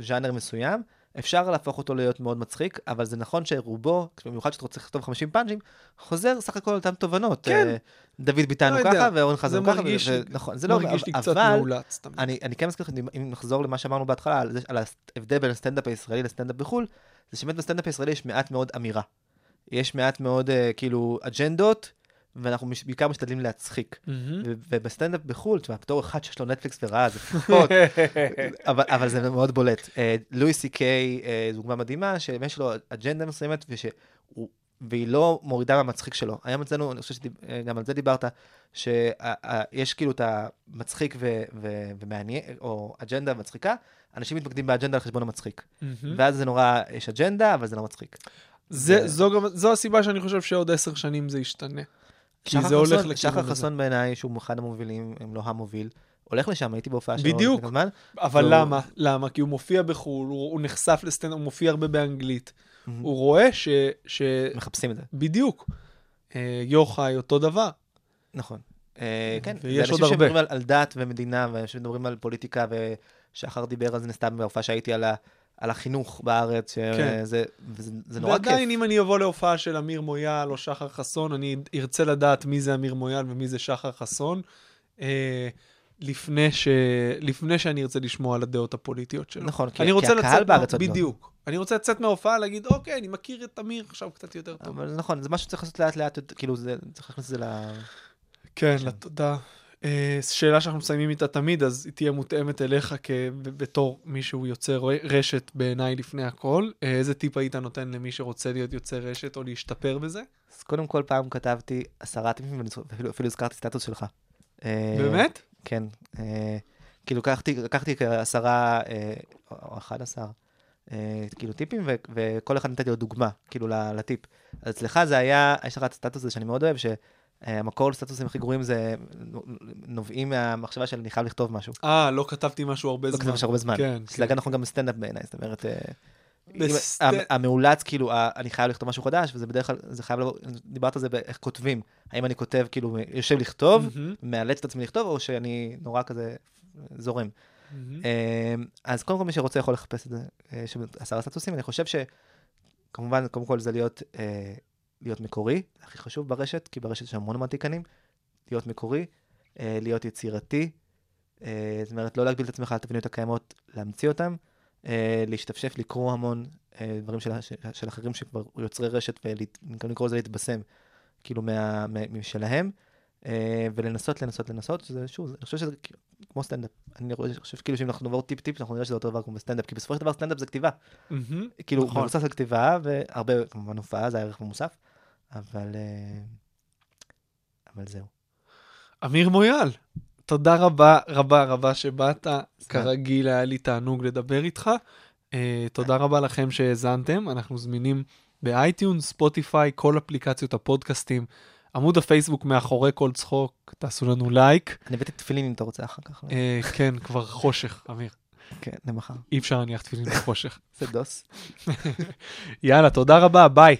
S5: ז'אנר מסוים. אפשר להפוך אותו להיות מאוד מצחיק, אבל זה נכון שרובו, במיוחד שאתה רוצה לכתוב 50 פאנצ'ים, חוזר סך הכל אותן תובנות.
S4: כן.
S5: אה, דוד ביטן
S4: לא
S5: הוא
S4: יודע,
S5: ככה, ואורן חזן הוא ככה,
S4: מרגיש
S5: ו-
S4: לי-
S5: ונכון, זה לא,
S4: מרגיש לי קצת
S5: אבל
S4: מאולץ תמיד.
S5: אני, אני כן מזכיר לך, אם- אם נחזור למה שאמרנו בהתחלה, על, זה, על ההבדל בין הסטנדאפ הישראלי לסטנדאפ בחו"ל, זה שבאמת בסטנדאפ הישראלי יש מעט מאוד אמירה. יש מעט מאוד אה, כאילו אג'נדות, ואנחנו מש, בעיקר משתדלים להצחיק. ו- ובסטנדאפ בחו"ל, תשמע, בתור אחד שיש לו נטפליקס וראה, זה פחות, אבל, אבל זה מאוד בולט. אה, לואי סי קיי אה, דוגמה מדהימה, שיש לו אג'נדה מסוימת, ושהוא... והיא לא מורידה מהמצחיק שלו. היום אצלנו, אני חושב שגם על זה דיברת, שיש כאילו את המצחיק ו- ו- ומעניין, או אג'נדה מצחיקה, אנשים מתמקדים באג'נדה על חשבון המצחיק.
S4: מהמם.
S5: ואז זה נורא, יש אג'נדה, אבל זה לא מצחיק.
S4: זה,
S5: זה-
S4: זו, גם, זו הסיבה שאני חושב שעוד עשר שנים זה ישתנה. כי
S5: שחר
S4: זה הולך לכיוון
S5: שחר
S4: הזה.
S5: חסון בעיניי, שהוא אחד המובילים, אם לא המוביל, הולך לשם, הייתי בהופעה שלו
S4: בדיוק.
S5: זמן.
S4: אבל
S5: והוא-
S4: למה? למה? כי הוא מופיע בחו"ל, הוא, הוא נחשף לסטנדאפ, הוא מופיע הרבה באנגלית.
S5: מהמם.
S4: הוא רואה ש... ש...
S5: מחפשים את זה.
S4: בדיוק. אה, יוחאי, אותו דבר.
S5: נכון. אה, כן,
S4: ויש
S5: אנשים
S4: עוד הרבה.
S5: שמדברים על, על דת ומדינה, ואנשים מדברים על פוליטיקה, ושחר דיבר על זה סתם בהופעה שהייתי על, ה, על החינוך בארץ,
S4: כן.
S5: שזה וזה, זה נורא כיף.
S4: ועדיין, אם אני אבוא להופעה של אמיר מויאל או שחר חסון, אני ארצה לדעת מי זה אמיר מויאל ומי זה שחר חסון, אה, לפני, ש... לפני שאני ארצה לשמוע על הדעות הפוליטיות שלו.
S5: נכון, כי, כי הקהל
S4: לצאת,
S5: בארץ עוד לא.
S4: בדיוק. אני רוצה לצאת מההופעה, להגיד, אוקיי, אני מכיר את אמיר עכשיו קצת יותר טוב.
S5: אבל נכון, זה משהו שצריך לעשות לאט לאט, כאילו, זה, צריך להכניס את זה ל...
S4: כן, לתודה. אה, שאלה שאנחנו מסיימים איתה תמיד, אז היא תהיה מותאמת אליך כ- בתור מי שהוא יוצר רשת בעיניי לפני הכל. אה, איזה טיפ היית נותן למי שרוצה להיות יוצר רשת או להשתפר בזה?
S5: אז קודם כל פעם כתבתי עשרה טיפים, ואפילו אפילו הזכרתי סטטוס שלך. אה,
S4: באמת?
S5: כן. כאילו, לקחתי, לקחתי כעשרה, אה, או אחד עשר, כאילו טיפים, ו- וכל אחד נתתי לו דוגמה, כאילו, לטיפ. אז אצלך זה היה, יש לך את הסטטוס הזה שאני מאוד אוהב, שהמקור לסטטוסים הכי גרועים זה נובעים מהמחשבה של אני חייב לכתוב משהו.
S4: אה, לא כתבתי משהו הרבה
S5: לא
S4: זמן.
S5: כתוב הרבה זמן.
S4: כן,
S5: שזה אגב נכון גם בסטנדאפ בעיניי, זאת אומרת... אה, המאולץ, כאילו, אני חייב לכתוב משהו חדש, וזה בדרך כלל, זה חייב לבוא, דיברת על זה באיך כותבים. האם אני כותב, כאילו, יושב לכתוב, מאלץ את עצמי לכתוב, או שאני נורא כזה זורם. אה, אז קודם כל, מי שרוצה יכול לחפש את זה, אה, עשרה סטטוסים. אני חושב שכמובן, קודם כל זה להיות, אה, להיות מקורי, זה הכי חשוב ברשת, כי ברשת יש המון מעתיקנים. להיות מקורי, אה, להיות יצירתי, אה, זאת אומרת, לא להגביל את עצמך לתבניות הקיימות, להמציא אותן, אה, להשתפשף, לקרוא המון אה, דברים של, של, של אחרים שכבר יוצרי רשת, וגם לקרוא לזה להתבשם, כאילו, מה, מה, משלהם, אה, ולנסות, לנסות, לנסות, שזה, שוב, אני חושב שזה כמו סטנדאפ. אני חושב כאילו שאם אנחנו נעבור טיפ-טיפ, אנחנו נראה שזה אותו דבר כמו בסטנדאפ, כי בסופו של דבר סטנדאפ זה כתיבה. כאילו,
S4: נכון.
S5: מבוסס על כתיבה, והרבה, כמובן, הופעה, זה הערך המוסף, אבל... אה, אבל זהו.
S4: אמיר מויאל, תודה רבה רבה רבה שבאת. כרגיל היה לי תענוג לדבר איתך. אה, תודה רבה לכם שהאזנתם. אנחנו זמינים באייטיונס, ספוטיפיי, כל אפליקציות הפודקאסטים. עמוד הפייסבוק מאחורי כל צחוק, תעשו לנו לייק.
S5: אני הבאתי תפילין אם אתה רוצה אחר כך.
S4: אה, כן, כבר חושך, אמיר.
S5: כן, למחר.
S4: אי אפשר להניח תפילין בחושך.
S5: זה דוס.
S4: יאללה, תודה רבה, ביי.